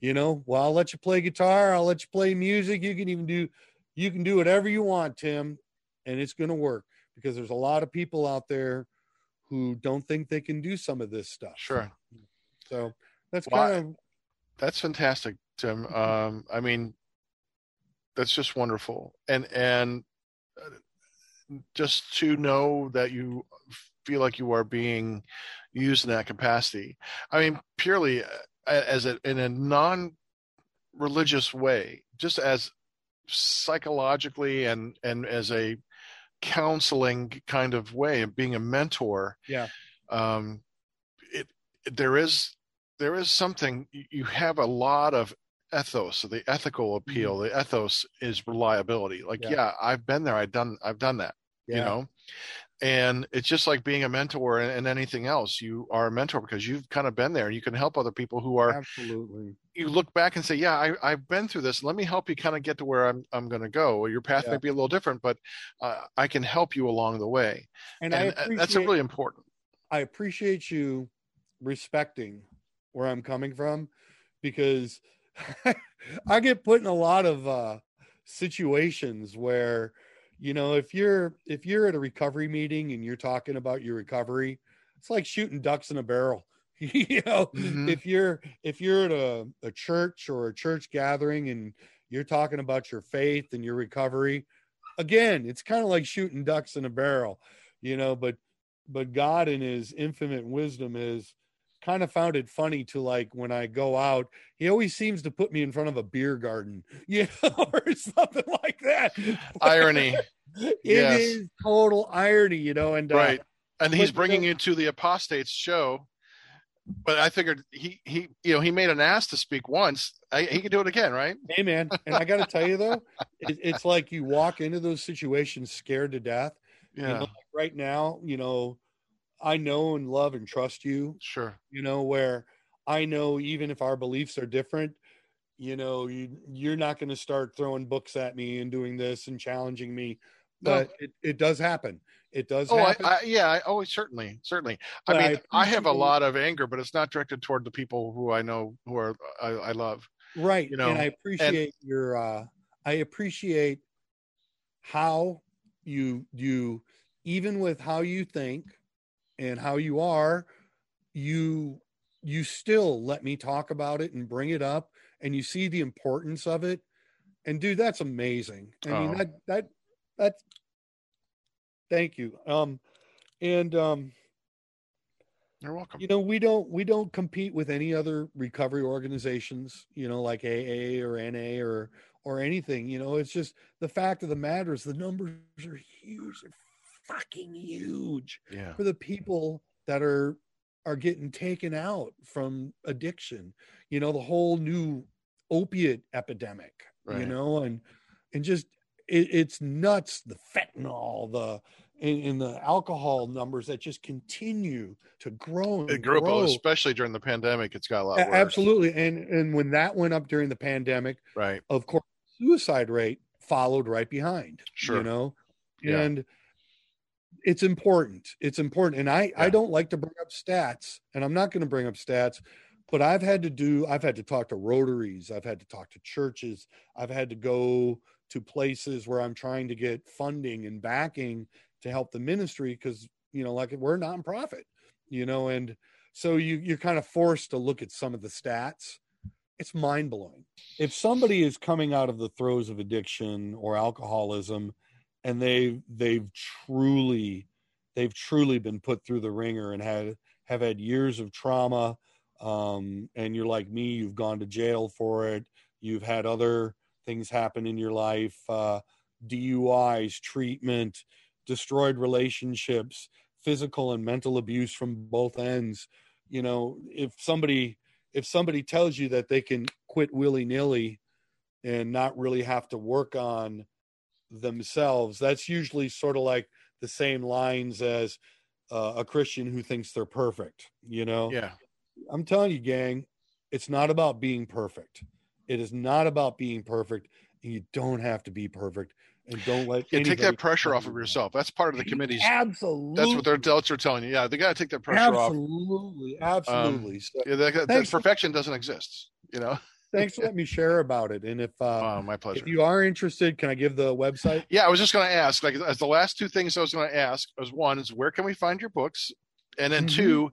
Speaker 1: you know, well, I'll let you play guitar, I'll let you play music. You can even do you can do whatever you want, Tim, and it's gonna work because there's a lot of people out there who don't think they can do some of this stuff.
Speaker 2: Sure.
Speaker 1: So that's
Speaker 2: Well,
Speaker 1: kind of
Speaker 2: That's fantastic, Tim. Um, I mean, that's just wonderful, and and uh, just to know that you feel like you are being used in that capacity. I mean, purely uh, as a in a non-religious way, just as psychologically and and as a counseling kind of way of being a mentor.
Speaker 1: Yeah.
Speaker 2: Um, it there is there is something you have a lot of ethos the ethical appeal the ethos is reliability like
Speaker 1: Yeah.
Speaker 2: yeah. i've been there i've done i've done that you know and it's just like being a mentor and, and anything else you are a mentor because you've kind of been there and you can help other people who are
Speaker 1: absolutely.
Speaker 2: you look back and say yeah I, i've been through this let me help you kind of get to where i'm, I'm going to go your path
Speaker 1: Yeah.
Speaker 2: may be a little different but uh, i can help you along the way
Speaker 1: And,
Speaker 2: and,
Speaker 1: I
Speaker 2: uh, that's really important
Speaker 1: I appreciate you respecting where I'm coming from because I get put in a lot of uh, situations where, you know, if you're if you're at a recovery meeting and you're talking about your recovery, it's like shooting ducks in a barrel. you know,
Speaker 2: Mhm.
Speaker 1: if you're if you're at a, a church or a church gathering and you're talking about your faith and your recovery, again, it's kind of like shooting ducks in a barrel, you know, but but God in his infinite wisdom is kind of found it funny to like when I go out, he always seems to put me in front of a beer garden, you know, or something like that.
Speaker 2: irony
Speaker 1: It is
Speaker 2: Yes.
Speaker 1: total irony, you know, and uh,
Speaker 2: right and he's bringing
Speaker 1: you
Speaker 2: you to the apostates show but i figured he he you know he made an ass to speak once I, he could do it again right
Speaker 1: Hey man, and I got to tell you though, it, it's like you walk into those situations scared to death.
Speaker 2: Yeah
Speaker 1: like right now, you know, I know and love and trust you.
Speaker 2: sure
Speaker 1: You know, where I know even if our beliefs are different, you know, you you're not going to start throwing books at me and doing this and challenging me.
Speaker 2: No.
Speaker 1: But it, it does happen. It does
Speaker 2: oh I,
Speaker 1: happen.
Speaker 2: I yeah I, oh certainly certainly i
Speaker 1: But I
Speaker 2: mean I, have a lot of anger but it's not directed toward the people who i know who are i, I love
Speaker 1: right
Speaker 2: you know,
Speaker 1: and i appreciate your uh i appreciate how you you even with how you think and how you are you you still let me talk about it and bring it up and you see the importance of it. And dude that's amazing. I mean
Speaker 2: Oh.
Speaker 1: that that that thank you. Um and um
Speaker 2: you're welcome.
Speaker 1: you know we don't we don't compete with any other recovery organizations you know like aa or na or or anything. You know it's just the fact of the matter is the numbers are huge. They're fucking huge
Speaker 2: yeah
Speaker 1: for the people that are are getting taken out from addiction you know the whole new opiate epidemic
Speaker 2: Right.
Speaker 1: you know, and and just it, it's nuts. The fentanyl, the and, and the alcohol numbers that just continue to grow and
Speaker 2: It grew up, especially during the pandemic. It's got a lot worse.
Speaker 1: Absolutely, and and when that went up during the pandemic,
Speaker 2: Right.
Speaker 1: of course, suicide rate followed right behind.
Speaker 2: Sure.
Speaker 1: You know,
Speaker 2: Yeah.
Speaker 1: and it's important. It's important, and I I don't like to bring up stats, and I'm not going to bring up stats, but I've had to do. I've had to talk to Rotaries. I've had to talk to churches. I've had to go to places where I'm trying to get funding and backing to help the ministry because you know, like we're a nonprofit, you know, and so you you're kind of forced to look at some of the stats it's mind blowing. If somebody is coming out of the throes of addiction or alcoholism and they they've truly they've truly been put through the ringer and had have had years of trauma. Um and you're like me you've gone to jail for it. You've had other things happen in your life uh DUIs treatment destroyed relationships physical and mental abuse from both ends. You know if somebody if somebody tells you that they can quit willy nilly and not really have to work on themselves, that's usually sort of like the same lines as uh, a Christian who thinks they're perfect. You know,
Speaker 2: Yeah.
Speaker 1: I'm telling you, gang, it's not about being perfect. It is not about being perfect. And you don't have to be perfect. And don't let
Speaker 2: Yeah, take that pressure off of yourself. That's part of the committee's.
Speaker 1: Absolutely.
Speaker 2: That's what their adults are telling you. Yeah, they got to take that pressure off.
Speaker 1: Absolutely. Absolutely. so,
Speaker 2: Yeah, that, that perfection doesn't exist. You know.
Speaker 1: Thanks for letting me share about it. And if uh,
Speaker 2: Oh, my pleasure.
Speaker 1: if you are interested, can I give the website?
Speaker 2: Yeah, I was just going to ask. Like, as the last two things I was going to ask was one is where can we find your books, and then
Speaker 1: Mhm.
Speaker 2: two,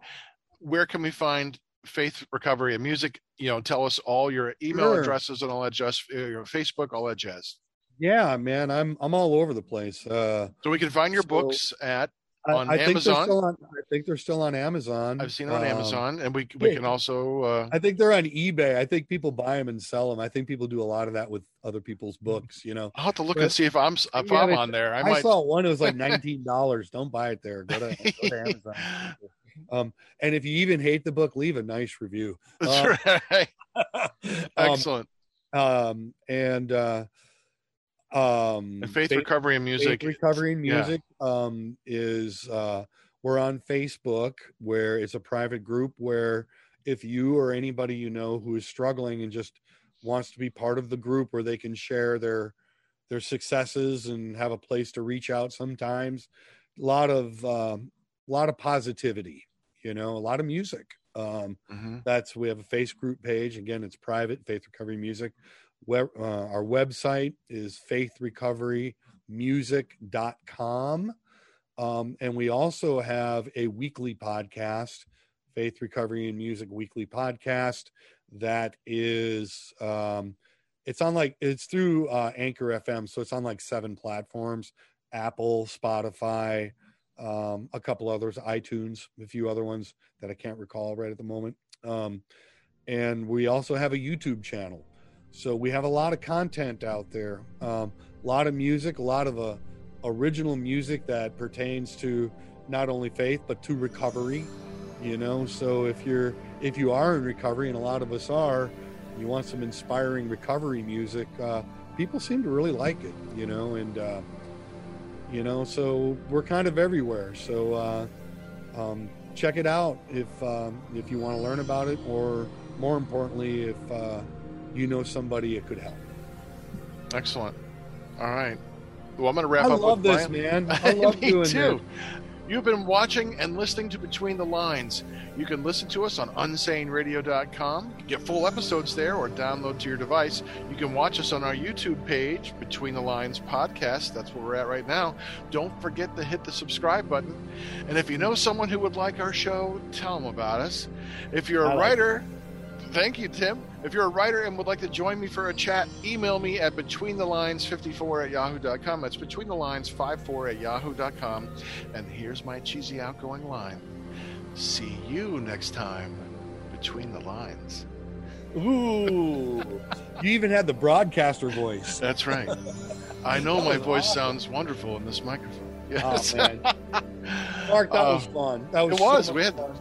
Speaker 2: where can we find Faith Recovery and Music? You know, tell us all your email
Speaker 1: Sure.
Speaker 2: addresses and all that jazz, uh, your Facebook, all that jazz.
Speaker 1: Yeah, man, I'm I'm all over the place. Uh,
Speaker 2: So we can find your
Speaker 1: So-
Speaker 2: books at.
Speaker 1: I,
Speaker 2: On
Speaker 1: I think
Speaker 2: Amazon?
Speaker 1: they're still on. I think they're still on Amazon.
Speaker 2: I've seen it on
Speaker 1: Um,
Speaker 2: Amazon, and we we
Speaker 1: yeah.
Speaker 2: can also. Uh,
Speaker 1: I think they're on eBay. I think people buy them and sell them. I think people do a lot of that with other people's
Speaker 2: Mm-hmm.
Speaker 1: books. You know,
Speaker 2: I'll have to look
Speaker 1: But-
Speaker 2: and see if I'm if
Speaker 1: Yeah,
Speaker 2: I'm on there. I,
Speaker 1: I,
Speaker 2: might.
Speaker 1: saw one. It was like nineteen dollars. Don't buy it there. Go to, go to Amazon. Um, and if you even hate the book, leave a nice review.
Speaker 2: That's right.
Speaker 1: Um,
Speaker 2: Excellent.
Speaker 1: um, and uh, um,
Speaker 2: faith,
Speaker 1: Faith-
Speaker 2: recovery, and music.
Speaker 1: Faith Recovery and
Speaker 2: Yeah.
Speaker 1: Music um, is uh, we're on Facebook where it's a private group where if you or anybody you know who is struggling and just wants to be part of the group where they can share their their successes and have a place to reach out sometimes a lot of um, a lot of positivity you know a lot of music um,
Speaker 2: Mhm.
Speaker 1: that's we have a face group page again it's private faith recovery music Web, uh, our website is faithrecoverymusic.com um, and we also have a weekly podcast faith recovery and music weekly podcast that is um, it's on like it's through uh, anchor fm so it's on like seven platforms apple spotify um, a couple others itunes a few other ones that i can't recall right at the moment. Um, and we also have a youtube channel so we have a lot of content out there um, a lot of music a lot of uh, original music that pertains to not only faith but to recovery you know? So if you're if you are in recovery and a lot of us are you want some inspiring recovery music uh, people seem to really like it you know? And uh, you know so we're kind of everywhere. So uh, um, check it out if um, if you want to learn about it or more importantly if uh, you know somebody it could help
Speaker 2: Excellent. All right. Well, I'm going to wrap
Speaker 1: i
Speaker 2: up I
Speaker 1: love
Speaker 2: with
Speaker 1: this
Speaker 2: Brian.
Speaker 1: man i love
Speaker 2: Me
Speaker 1: doing
Speaker 2: too.
Speaker 1: this
Speaker 2: You've been watching and listening to Between the Lines. You can listen to us on unsaneradio.com. Get full episodes there or download to your device. You can watch us on our YouTube page, Between the Lines Podcast. That's where we're at right now. Don't forget to hit the subscribe button. And if you know someone who would like our show, tell them about us. If you're a writer, thank you, Tim. If you're a writer and would like to join me for a chat, email me at betweenthelines54 at yahoo.com. That's betweenthelines54 at yahoo.com. And here's my cheesy outgoing line See you next time, Between the Lines.
Speaker 1: Ooh, you even had the broadcaster voice.
Speaker 2: That's right. I know my voice
Speaker 1: awesome.
Speaker 2: sounds wonderful in this microphone.
Speaker 1: Oh
Speaker 2: Yes.
Speaker 1: man, Mark, that
Speaker 2: Uh,
Speaker 1: was fun. That was
Speaker 2: it was.
Speaker 1: much
Speaker 2: We had
Speaker 1: fun.